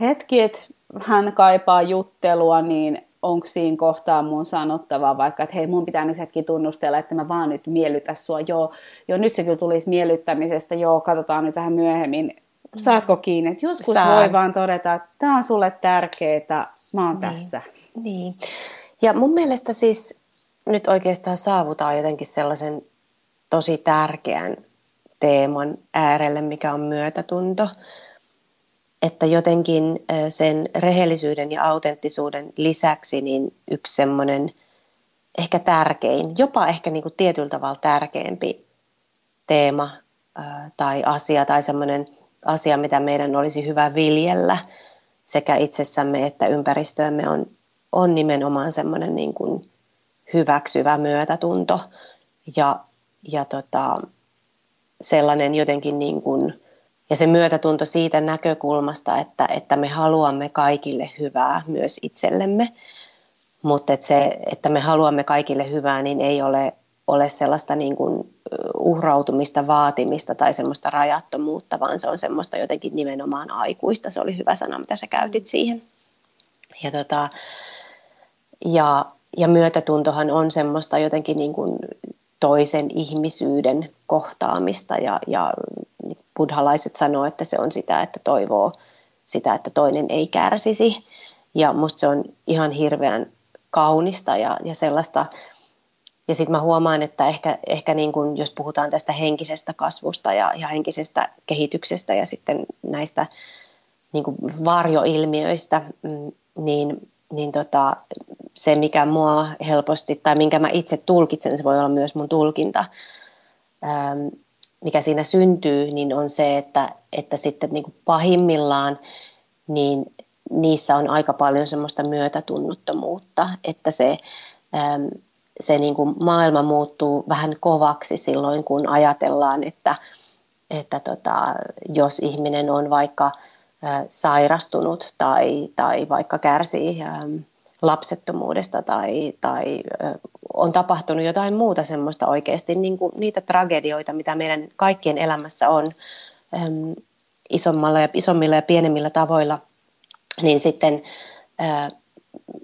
hetki, että hän kaipaa juttelua, niin onko siinä kohtaa mun sanottavaa vaikka, että hei mun pitää nyt hetki tunnustella, että mä vaan nyt miellytä sua, joo, joo nyt se kyllä tulisi miellyttämisestä, joo, katsotaan nyt vähän myöhemmin, saatko kiinni, että joskus Saan. voi vaan todeta, että tämä on sulle tärkeää, mä oon niin. tässä. Niin, ja mun mielestä siis nyt oikeastaan saavutaan jotenkin sellaisen tosi tärkeän teeman äärelle, mikä on myötätunto että jotenkin sen rehellisyyden ja autenttisuuden lisäksi niin yksi semmoinen ehkä tärkein, jopa ehkä niin kuin tietyllä tavalla tärkeämpi teema tai asia tai semmoinen asia, mitä meidän olisi hyvä viljellä sekä itsessämme että ympäristöömme on, on nimenomaan semmoinen niin kuin hyväksyvä myötätunto ja, ja tota, sellainen jotenkin niin kuin, ja se myötätunto siitä näkökulmasta, että, että me haluamme kaikille hyvää myös itsellemme. Mutta että se, että me haluamme kaikille hyvää, niin ei ole, ole sellaista niin kuin uhrautumista, vaatimista tai semmoista rajattomuutta, vaan se on semmoista jotenkin nimenomaan aikuista. Se oli hyvä sana, mitä sä käytit siihen. Ja, tota, ja, ja myötätuntohan on semmoista jotenkin niin kuin toisen ihmisyyden kohtaamista ja, ja buddhalaiset sanoo, että se on sitä, että toivoo sitä, että toinen ei kärsisi. Ja musta se on ihan hirveän kaunista ja, ja sellaista. Ja sitten mä huomaan, että ehkä, ehkä niin kun, jos puhutaan tästä henkisestä kasvusta ja, ja henkisestä kehityksestä ja sitten näistä niin varjoilmiöistä, mm, niin, niin tota, se, mikä mua helposti, tai minkä mä itse tulkitsen, se voi olla myös mun tulkinta, mikä siinä syntyy, niin on se, että, että sitten niin kuin pahimmillaan niin niissä on aika paljon semmoista myötätunnottomuutta, että se, se niin kuin maailma muuttuu vähän kovaksi silloin, kun ajatellaan, että, että tota, jos ihminen on vaikka sairastunut tai, tai vaikka kärsii lapsettomuudesta tai, tai on tapahtunut jotain muuta semmoista oikeasti, niin kuin niitä tragedioita, mitä meidän kaikkien elämässä on isommalla ja, isommilla ja pienemmillä tavoilla, niin sitten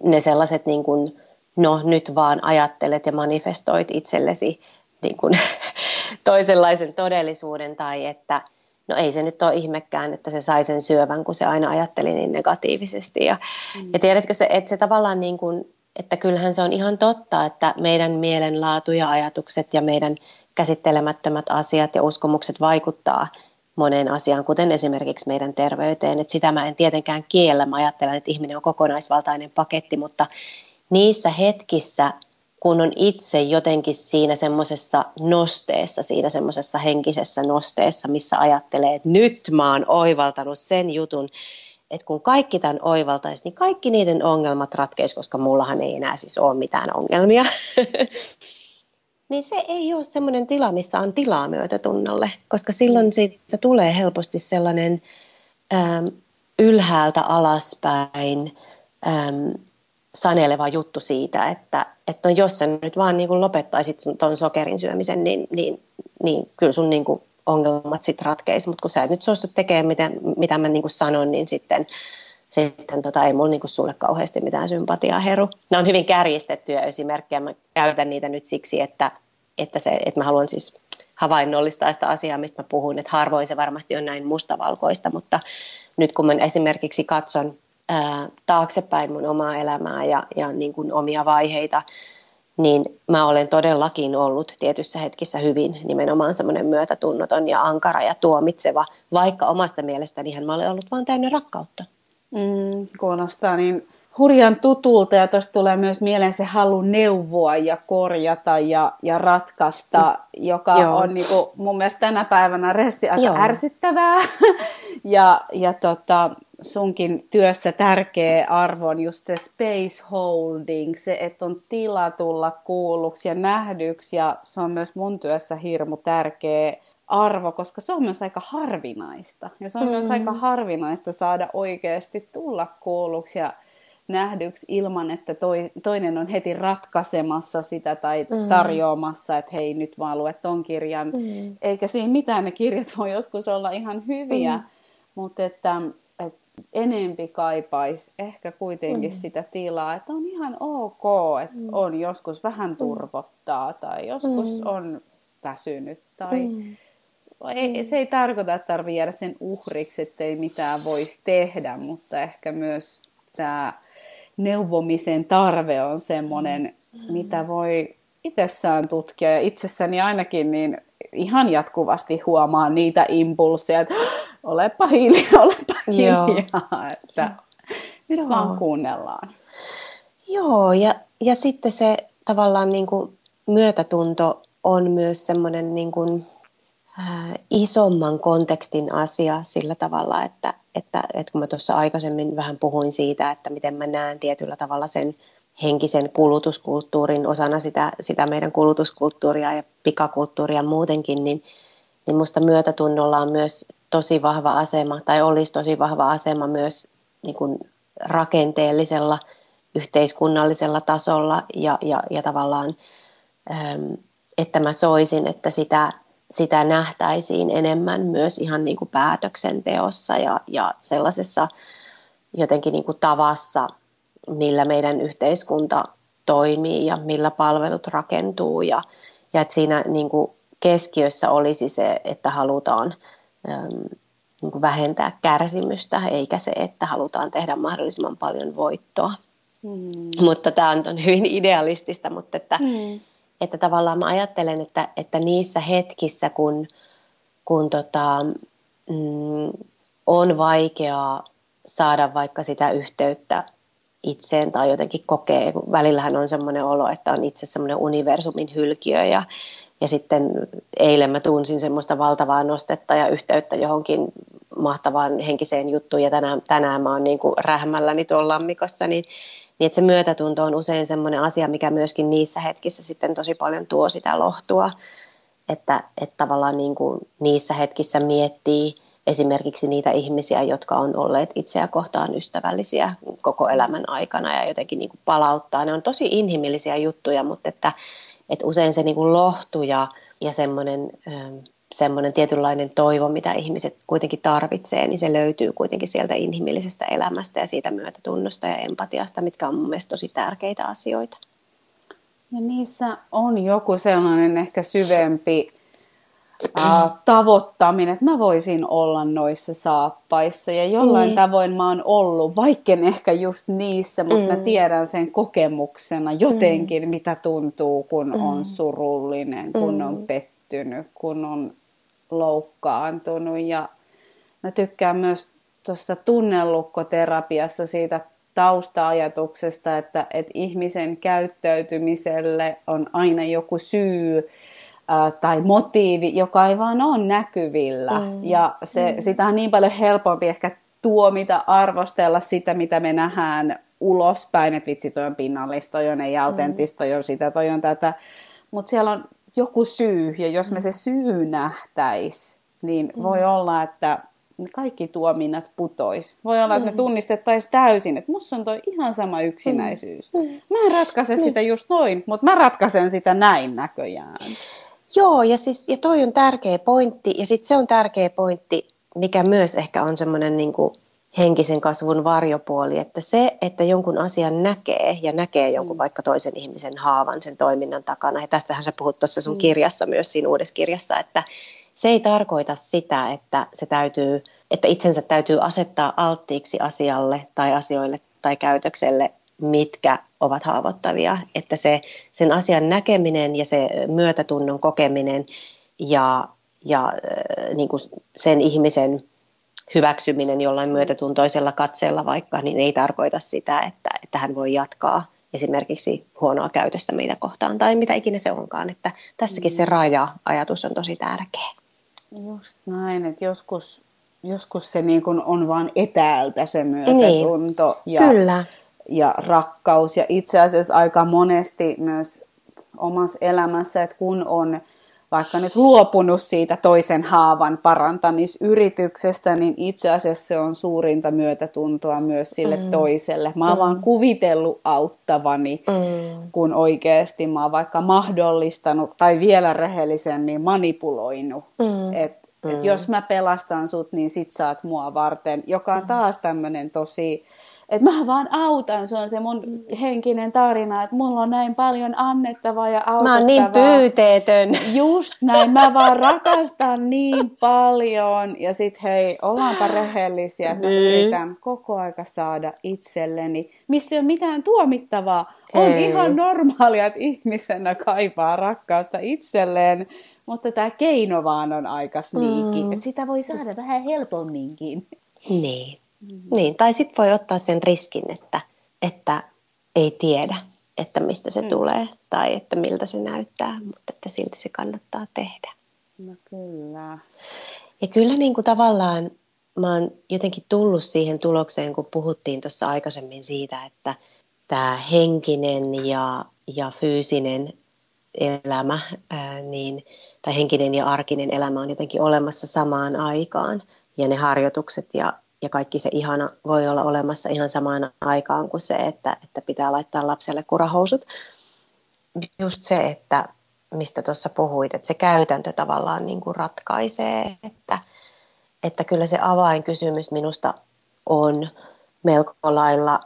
ne sellaiset niin kuin, no nyt vaan ajattelet ja manifestoit itsellesi niin kuin, toisenlaisen todellisuuden tai että no ei se nyt ole ihmekään, että se sai sen syövän, kun se aina ajatteli niin negatiivisesti. Ja, mm. ja tiedätkö se, että se tavallaan niin kuin, että kyllähän se on ihan totta, että meidän mielenlaatu ja ajatukset ja meidän käsittelemättömät asiat ja uskomukset vaikuttaa moneen asiaan, kuten esimerkiksi meidän terveyteen. Että sitä mä en tietenkään kiellä, mä ajattelen, että ihminen on kokonaisvaltainen paketti, mutta niissä hetkissä, kun on itse jotenkin siinä semmoisessa nosteessa, siinä semmoisessa henkisessä nosteessa, missä ajattelee, että nyt mä oon oivaltanut sen jutun, että kun kaikki tämän oivaltaisi, niin kaikki niiden ongelmat ratkeisi, koska mullahan ei enää siis ole mitään ongelmia. niin se ei ole semmoinen tila, missä on tilaa myötätunnolle, koska silloin siitä tulee helposti sellainen äm, ylhäältä alaspäin äm, saneleva juttu siitä, että, että no jos sä nyt vaan niin kuin lopettaisit tuon sokerin syömisen, niin, niin, niin kyllä sun niin kuin ongelmat sitten ratkeisi, mutta kun sä et nyt suostu tekemään, mitä, mitä mä niin kuin sanon, niin sitten, sitten tota, ei mulla niin kuin sulle kauheasti mitään sympatiaa heru. Ne on hyvin kärjistettyjä esimerkkejä, mä käytän niitä nyt siksi, että, että, se, että mä haluan siis havainnollistaa sitä asiaa, mistä mä puhun, että harvoin se varmasti on näin mustavalkoista, mutta nyt kun mä esimerkiksi katson ää, taaksepäin mun omaa elämää ja, ja niin kuin omia vaiheita, niin mä olen todellakin ollut tietyssä hetkissä hyvin nimenomaan semmoinen myötätunnoton ja ankara ja tuomitseva, vaikka omasta mielestäni mä olen ollut vaan täynnä rakkautta. Mm, kuulostaa niin hurjan tutulta ja tuosta tulee myös mieleen se halu neuvoa ja korjata ja, ja ratkaista, joka Joo. on niin kuin, mun mielestä tänä päivänä resti aika Joo. ärsyttävää. ja ja tota, sunkin työssä tärkeä arvo on just se space holding, se, että on tila tulla kuulluksi ja nähdyksi ja se on myös mun työssä hirmu tärkeä arvo, koska se on myös aika harvinaista. Ja se on mm. myös aika harvinaista saada oikeasti tulla kuulluksi ja nähdyksi ilman, että toi, toinen on heti ratkaisemassa sitä tai mm. tarjoamassa, että hei nyt vaan luet ton kirjan. Mm. Eikä siinä mitään, ne kirjat voi joskus olla ihan hyviä, mm. mutta että, että enempi kaipaisi ehkä kuitenkin mm. sitä tilaa, että on ihan ok, että mm. on joskus vähän mm. turvottaa tai joskus mm. on väsynyt tai mm. Ei, se ei tarkoita, että tarvitsee jäädä sen uhriksi, ettei mitään voisi tehdä, mutta ehkä myös tämä neuvomisen tarve on semmoinen, mm. mitä voi itsessään tutkia. Ja itsessäni ainakin niin ihan jatkuvasti huomaa niitä impulseja, että olepa hiljaa, olepa hiljaa, että nyt Joo. vaan kuunnellaan. Joo, ja, ja sitten se tavallaan niin kuin myötätunto on myös semmoinen niin kuin, äh, isomman kontekstin asia sillä tavalla, että, että, että kun mä tuossa aikaisemmin vähän puhuin siitä, että miten mä näen tietyllä tavalla sen henkisen kulutuskulttuurin osana sitä, sitä meidän kulutuskulttuuria ja pikakulttuuria muutenkin, niin, niin musta myötätunnolla on myös tosi vahva asema, tai olisi tosi vahva asema myös niin kuin rakenteellisella, yhteiskunnallisella tasolla ja, ja, ja tavallaan, että mä soisin, että sitä sitä nähtäisiin enemmän myös ihan niin kuin päätöksenteossa ja, ja sellaisessa jotenkin niin kuin tavassa, millä meidän yhteiskunta toimii ja millä palvelut rakentuu ja, ja että siinä niin kuin keskiössä olisi se, että halutaan niin vähentää kärsimystä eikä se, että halutaan tehdä mahdollisimman paljon voittoa. Mm. Mutta tämä on hyvin idealistista, mutta että, mm että tavallaan mä ajattelen, että, että niissä hetkissä, kun, kun tota, mm, on vaikeaa saada vaikka sitä yhteyttä itseen tai jotenkin kokee, kun välillähän on semmoinen olo, että on itse semmoinen universumin hylkiö ja, ja sitten eilen mä tunsin semmoista valtavaa nostetta ja yhteyttä johonkin mahtavaan henkiseen juttuun ja tänään, tänään mä oon niin kuin rähmälläni tuolla lammikossa, niin niin että se myötätunto on usein semmoinen asia, mikä myöskin niissä hetkissä sitten tosi paljon tuo sitä lohtua, että, että tavallaan niin kuin niissä hetkissä miettii esimerkiksi niitä ihmisiä, jotka on olleet itseä kohtaan ystävällisiä koko elämän aikana ja jotenkin niin kuin palauttaa. Ne on tosi inhimillisiä juttuja, mutta että, että usein se niin kuin lohtu ja, ja semmoinen semmoinen tietynlainen toivo, mitä ihmiset kuitenkin tarvitsee, niin se löytyy kuitenkin sieltä inhimillisestä elämästä ja siitä myötätunnosta ja empatiasta, mitkä on mun mielestä tosi tärkeitä asioita. Ja niissä on joku sellainen ehkä syvempi äh, tavoittaminen, että mä voisin olla noissa saappaissa ja jollain mm. tavoin mä oon ollut, vaikken ehkä just niissä, mutta mm. mä tiedän sen kokemuksena jotenkin, mm. mitä tuntuu, kun mm. on surullinen, kun mm. on pettynyt, kun on loukkaantunut ja mä tykkään myös tuosta tunnellukkoterapiassa siitä tausta-ajatuksesta, että, että ihmisen käyttäytymiselle on aina joku syy ää, tai motiivi, joka ei vaan ole näkyvillä. Mm. Ja se, mm. sitä on niin paljon helpompi ehkä tuomita, arvostella sitä, mitä me nähdään ulospäin, että vitsi, toi on pinnallista, toi on ei autentista, toi on sitä, toi on tätä. Mutta siellä on joku syy, ja jos me se syy nähtäis, niin mm. voi olla, että kaikki tuominnat putois. Voi olla, että me mm. tunnistettaisiin täysin, että musta on toi ihan sama yksinäisyys. Mm. Mä en ratkaise sitä just noin, mutta mä ratkaisen sitä näin näköjään. Joo, ja, siis, ja toi on tärkeä pointti, ja sitten se on tärkeä pointti, mikä myös ehkä on semmoinen niin kuin henkisen kasvun varjopuoli, että se, että jonkun asian näkee ja näkee jonkun mm. vaikka toisen ihmisen haavan sen toiminnan takana, ja tästähän sä puhut tuossa sun mm. kirjassa myös siinä uudessa kirjassa, että se ei tarkoita sitä, että se täytyy, että itsensä täytyy asettaa alttiiksi asialle tai asioille tai käytökselle, mitkä ovat haavoittavia, että se, sen asian näkeminen ja se myötätunnon kokeminen ja, ja äh, niin kuin sen ihmisen hyväksyminen jollain myötätuntoisella katseella vaikka, niin ei tarkoita sitä, että, että hän voi jatkaa esimerkiksi huonoa käytöstä meitä kohtaan tai mitä ikinä se onkaan. Että tässäkin se mm. raja-ajatus on tosi tärkeä. Just näin, että joskus, joskus se niin kuin on vain etäältä se myötätunto niin. ja, Kyllä. Ja rakkaus. Ja itse asiassa aika monesti myös omassa elämässä, että kun on vaikka nyt luopunut siitä toisen haavan parantamisyrityksestä, niin itse asiassa se on suurinta myötätuntoa myös sille mm. toiselle. Mä oon mm. vaan kuvitellut auttavani, mm. kun oikeasti mä oon vaikka mahdollistanut tai vielä rehellisemmin manipuloinut. Mm. Että mm. et jos mä pelastan sut, niin sit saat mua varten, joka on mm. taas tämmönen tosi että mä vaan autan, se on se mun henkinen tarina, että mulla on näin paljon annettavaa ja autettavaa. Mä oon niin pyyteetön. Just näin, mä vaan rakastan niin paljon. Ja sit hei, ollaanpa rehellisiä, että niin. mä yritän koko aika saada itselleni, missä ei ole mitään tuomittavaa. On hei. ihan normaalia, että ihmisenä kaipaa rakkautta itselleen, mutta tämä keino vaan on aika sniikki, mm. että sitä voi saada vähän helpomminkin. Niin. Mm-hmm. Niin, tai sitten voi ottaa sen riskin, että, että ei tiedä, että mistä se mm. tulee tai että miltä se näyttää, mutta että silti se kannattaa tehdä. No kyllä. Ja kyllä niin kuin tavallaan mä oon jotenkin tullut siihen tulokseen, kun puhuttiin tuossa aikaisemmin siitä, että tämä henkinen ja, ja fyysinen elämä, ää, niin, tai henkinen ja arkinen elämä on jotenkin olemassa samaan aikaan. Ja ne harjoitukset ja ja kaikki se ihana voi olla olemassa ihan samaan aikaan kuin se, että, että pitää laittaa lapselle kurahousut. Just se, että mistä tuossa puhuit, että se käytäntö tavallaan niin kuin ratkaisee, että, että kyllä se avainkysymys minusta on melko lailla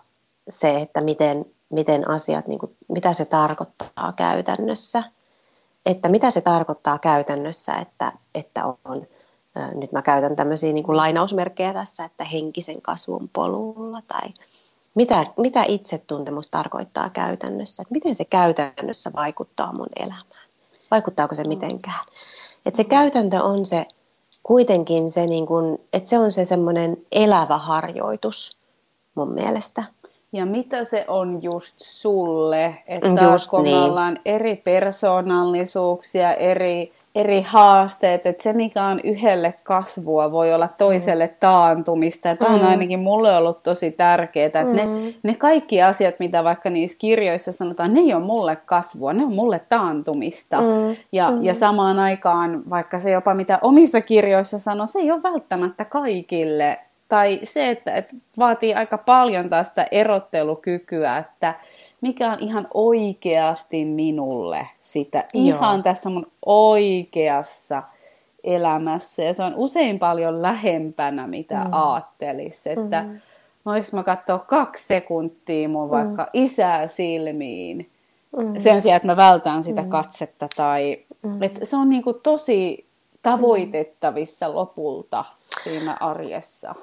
se, että miten, miten asiat, niin kuin, mitä se tarkoittaa käytännössä. Että mitä se tarkoittaa käytännössä, että, että on nyt mä käytän tämmöisiä niin kuin lainausmerkkejä tässä, että henkisen kasvun polulla tai mitä, mitä itsetuntemus tarkoittaa käytännössä, että miten se käytännössä vaikuttaa mun elämään, vaikuttaako se mitenkään. Että se käytäntö on se kuitenkin se, niin kuin, että se on se semmoinen elävä harjoitus mun mielestä. Ja mitä se on just sulle, että just kun niin. me ollaan eri persoonallisuuksia, eri eri haasteet, että se mikä on yhdelle kasvua voi olla toiselle mm. taantumista. Tämä on mm. ainakin mulle ollut tosi tärkeää, että mm. ne, ne kaikki asiat, mitä vaikka niissä kirjoissa sanotaan, ne ei ole mulle kasvua, ne on mulle taantumista. Mm. Ja, mm. ja samaan aikaan, vaikka se jopa mitä omissa kirjoissa sanoo, se ei ole välttämättä kaikille. Tai se, että, että vaatii aika paljon tästä erottelukykyä, että mikä on ihan oikeasti minulle sitä, ihan Joo. tässä mun oikeassa elämässä. Ja se on usein paljon lähempänä, mitä mm. ajattelisi. Että mm. voinko mä katsoa kaksi sekuntia mun mm. vaikka isää silmiin, mm. sen sijaan, että mä vältän sitä mm. katsetta. Tai, mm. että se on niinku tosi tavoitettavissa mm. lopulta siinä arjessa.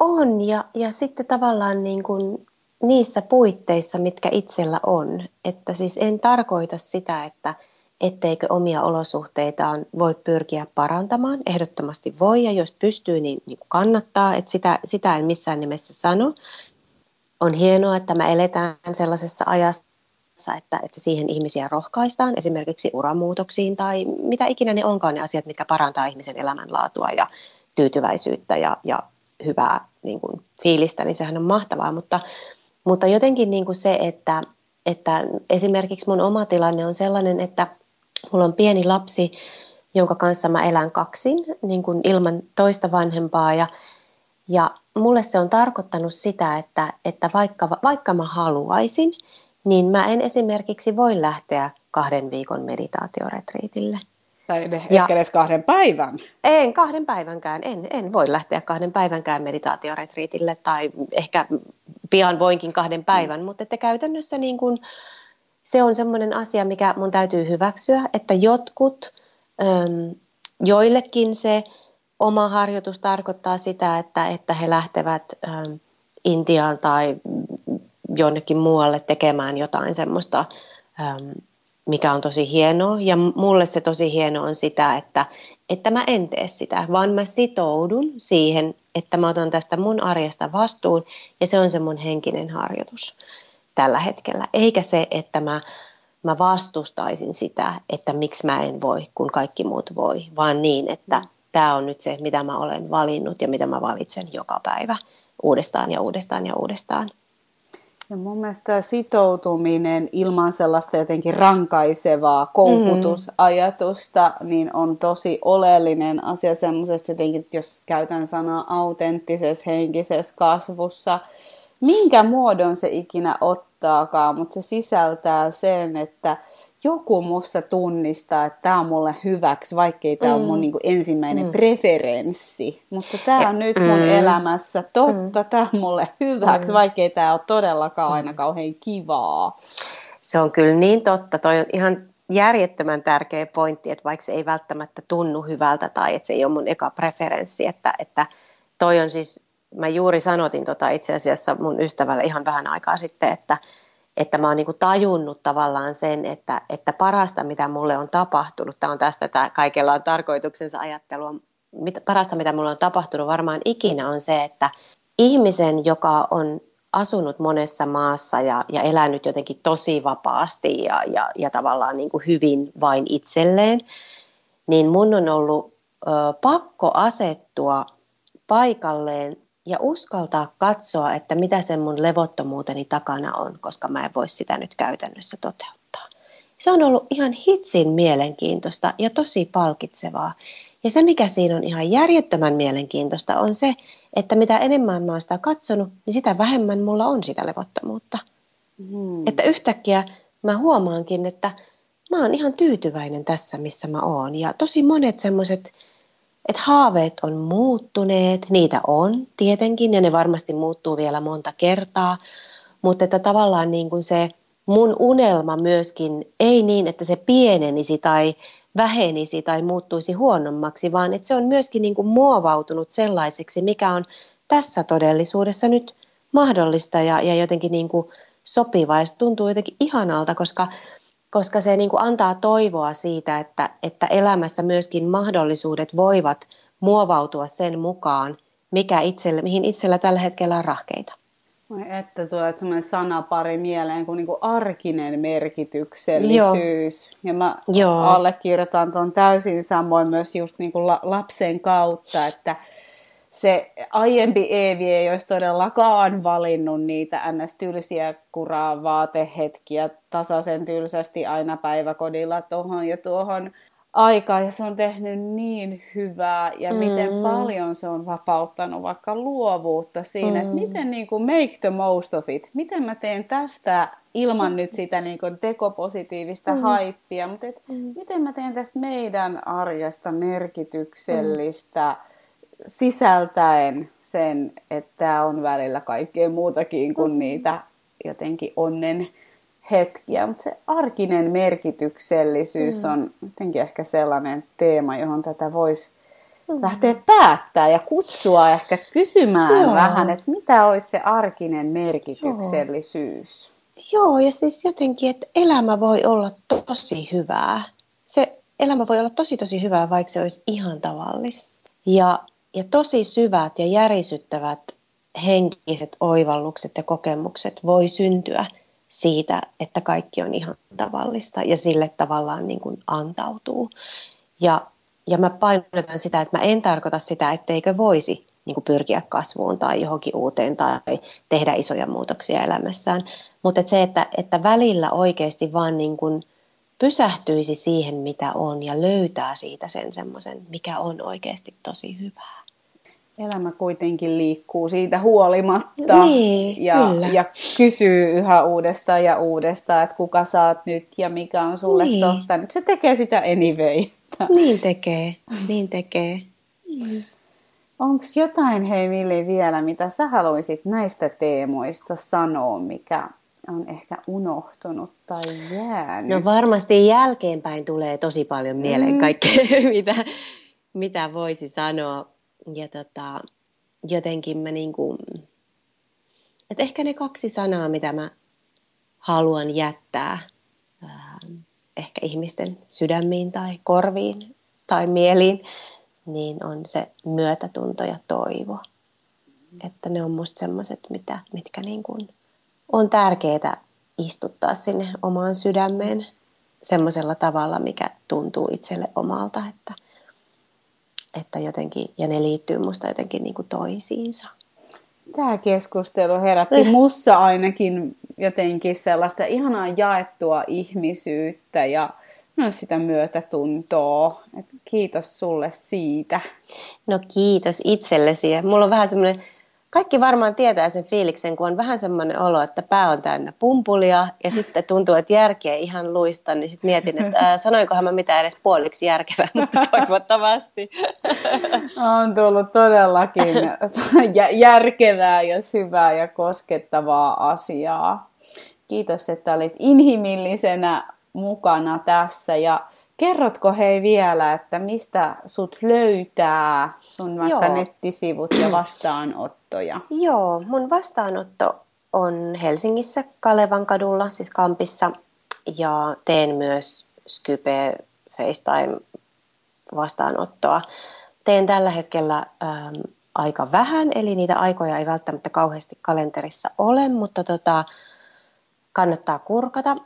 On, ja, ja sitten tavallaan niin kuin niissä puitteissa, mitkä itsellä on. Että siis en tarkoita sitä, että etteikö omia olosuhteitaan voi pyrkiä parantamaan. Ehdottomasti voi ja jos pystyy, niin, niin kannattaa. Että sitä, sitä en missään nimessä sano. On hienoa, että me eletään sellaisessa ajassa, että, että siihen ihmisiä rohkaistaan, esimerkiksi uramuutoksiin tai mitä ikinä ne onkaan ne asiat, mitkä parantaa ihmisen elämänlaatua ja tyytyväisyyttä ja, ja hyvää niin kuin, fiilistä, niin sehän on mahtavaa, mutta mutta jotenkin niin kuin se, että, että esimerkiksi mun oma tilanne on sellainen, että mulla on pieni lapsi, jonka kanssa mä elän kaksin niin kuin ilman toista vanhempaa ja, ja mulle se on tarkoittanut sitä, että, että vaikka, vaikka mä haluaisin, niin mä en esimerkiksi voi lähteä kahden viikon meditaatioretriitille – tai ja, ehkä edes kahden päivän. En kahden päivänkään. En, en voi lähteä kahden päivänkään meditaatioretriitille tai ehkä pian voinkin kahden päivän, mm. mutta että käytännössä niin kun, se on sellainen asia, mikä mun täytyy hyväksyä, että jotkut, äm, joillekin se oma harjoitus tarkoittaa sitä, että, että he lähtevät äm, Intiaan tai jonnekin muualle tekemään jotain semmoista äm, mikä on tosi hienoa. Ja mulle se tosi hieno on sitä, että, että mä en tee sitä, vaan mä sitoudun siihen, että mä otan tästä mun arjesta vastuun ja se on se mun henkinen harjoitus tällä hetkellä. Eikä se, että mä, mä vastustaisin sitä, että miksi mä en voi, kun kaikki muut voi, vaan niin, että tämä on nyt se, mitä mä olen valinnut ja mitä mä valitsen joka päivä uudestaan ja uudestaan ja uudestaan. Ja mun mielestä sitoutuminen ilman sellaista jotenkin rankaisevaa koukutusajatusta, mm. niin on tosi oleellinen asia semmoisesta jotenkin, jos käytän sanaa autenttisessa henkisessä kasvussa, minkä muodon se ikinä ottaakaan, mutta se sisältää sen, että – joku mussa tunnistaa, että tämä on mulle hyväksi, vaikkei tämä mm. ole mun niin ensimmäinen mm. preferenssi. Mutta tämä on nyt mun mm. elämässä totta, mm. tämä on mulle hyväksi, mm. vaikkei tämä ole todellakaan aina mm. kauhean kivaa. Se on kyllä niin totta. Toi on ihan järjettömän tärkeä pointti, että vaikka se ei välttämättä tunnu hyvältä tai että se ei ole mun eka preferenssi, että, että toi on siis, mä juuri sanotin tota itse asiassa mun ystävälle ihan vähän aikaa sitten, että, että mä oon niin tajunnut tavallaan sen, että, että parasta mitä mulle on tapahtunut, tämä on tästä, että kaikella on tarkoituksensa ajattelua, mit, parasta mitä mulle on tapahtunut varmaan ikinä on se, että ihmisen, joka on asunut monessa maassa ja, ja elänyt jotenkin tosi vapaasti ja, ja, ja tavallaan niin kuin hyvin vain itselleen, niin mun on ollut ö, pakko asettua paikalleen ja uskaltaa katsoa, että mitä sen mun levottomuuteni takana on, koska mä en voi sitä nyt käytännössä toteuttaa. Se on ollut ihan hitsin mielenkiintoista ja tosi palkitsevaa. Ja se, mikä siinä on ihan järjettömän mielenkiintoista, on se, että mitä enemmän mä oon sitä katsonut, niin sitä vähemmän mulla on sitä levottomuutta. Hmm. Että yhtäkkiä mä huomaankin, että mä oon ihan tyytyväinen tässä, missä mä oon. Ja tosi monet semmoiset että haaveet on muuttuneet, niitä on tietenkin ja ne varmasti muuttuu vielä monta kertaa, mutta että tavallaan niin kuin se mun unelma myöskin ei niin, että se pienenisi tai vähenisi tai muuttuisi huonommaksi, vaan että se on myöskin niin kuin muovautunut sellaiseksi, mikä on tässä todellisuudessa nyt mahdollista ja, ja jotenkin niin kuin sopivaa. Ja se tuntuu jotenkin ihanalta, koska koska se niin kuin antaa toivoa siitä, että, että elämässä myöskin mahdollisuudet voivat muovautua sen mukaan, mikä itselle, mihin itsellä tällä hetkellä on rahkeita. Että tulee sellainen sanapari mieleen kuin, niin kuin arkinen merkityksellisyys. Joo. Ja mä Joo. allekirjoitan tuon täysin samoin myös just niin kuin lapsen kautta, että se aiempi Eevi ei olisi todellakaan valinnut niitä ns-tylsiä kuraa vaatehetkiä tasaisen tylsästi aina päiväkodilla tuohon ja tuohon aikaan. Ja se on tehnyt niin hyvää ja mm. miten paljon se on vapauttanut vaikka luovuutta siinä, mm. että miten niin kuin make the most of it. Miten mä teen tästä ilman nyt sitä niin kuin tekopositiivista mm. haippia, mutta et, mm. miten mä teen tästä meidän arjesta merkityksellistä mm sisältäen sen, että on välillä kaikkea muutakin kuin mm. niitä jotenkin onnen hetkiä, mutta se arkinen merkityksellisyys mm. on jotenkin ehkä sellainen teema, johon tätä voisi mm. lähteä päättää ja kutsua ehkä kysymään Joo. vähän, että mitä olisi se arkinen merkityksellisyys. Joo. Joo, ja siis jotenkin, että elämä voi olla tosi hyvää. Se elämä voi olla tosi tosi hyvää, vaikka se olisi ihan tavallista. Ja ja tosi syvät ja järisyttävät henkiset oivallukset ja kokemukset voi syntyä siitä, että kaikki on ihan tavallista ja sille tavallaan niin kuin antautuu. Ja, ja mä painotan sitä, että mä en tarkoita sitä, etteikö voisi niin kuin pyrkiä kasvuun tai johonkin uuteen tai tehdä isoja muutoksia elämässään. Mutta et se, että, että välillä oikeasti vaan niin kuin pysähtyisi siihen, mitä on ja löytää siitä sen semmoisen, mikä on oikeasti tosi hyvää elämä kuitenkin liikkuu siitä huolimatta niin, ja, ja kysyy yhä uudestaan ja uudestaan, että kuka saat nyt ja mikä on sulle niin. totta. Nyt se tekee sitä anyway. Niin tekee, niin tekee. Mm. Onko jotain, hei Milli, vielä, mitä sä haluaisit näistä teemoista sanoa, mikä on ehkä unohtunut tai jäänyt? No varmasti jälkeenpäin tulee tosi paljon mieleen mm. kaikkea, mitä, mitä voisi sanoa ja tota, jotenkin mä niin kuin, että ehkä ne kaksi sanaa, mitä mä haluan jättää ää, ehkä ihmisten sydämiin tai korviin, tai mieliin, niin on se myötätunto ja toivo. Että ne on musta semmoiset, mitkä niin kuin on tärkeää istuttaa sinne omaan sydämeen semmoisella tavalla, mikä tuntuu itselle omalta, että, että jotenkin, ja ne liittyy musta jotenkin niin kuin toisiinsa. Tämä keskustelu herätti eh. mussa ainakin jotenkin sellaista ihanaa jaettua ihmisyyttä ja myös sitä myötätuntoa. Et kiitos sulle siitä. No kiitos itsellesi. Mulla on vähän semmoinen kaikki varmaan tietää sen fiiliksen, kun on vähän semmoinen olo, että pää on täynnä pumpulia ja sitten tuntuu, että järkeä ihan luista, niin sitten mietin, että ää, sanoinkohan mä mitään edes puoliksi järkevää, mutta toivottavasti. On tullut todellakin järkevää ja syvää ja koskettavaa asiaa. Kiitos, että olit inhimillisenä mukana tässä ja Kerrotko hei vielä, että mistä sut löytää sun vaikka Joo. nettisivut ja vastaanottoja? Joo, mun vastaanotto on Helsingissä Kalevan kadulla, siis Kampissa, ja teen myös Skype FaceTime vastaanottoa. Teen tällä hetkellä ähm, aika vähän, eli niitä aikoja ei välttämättä kauheasti kalenterissa ole, mutta tota, kannattaa kurkata.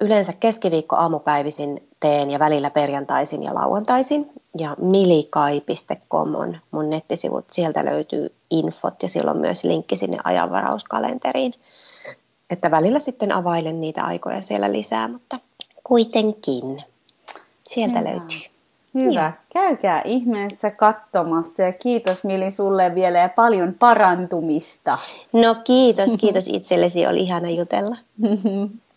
Yleensä keskiviikko aamupäivisin teen ja välillä perjantaisin ja lauantaisin. Ja milikai.com on mun nettisivut. Sieltä löytyy infot ja silloin myös linkki sinne ajanvarauskalenteriin. Että välillä sitten availen niitä aikoja siellä lisää, mutta kuitenkin sieltä Hyvä. löytyy. Hyvä. Ja. Käykää ihmeessä katsomassa ja kiitos Mili sulle vielä ja paljon parantumista. No kiitos, kiitos itsellesi. Oli ihana jutella.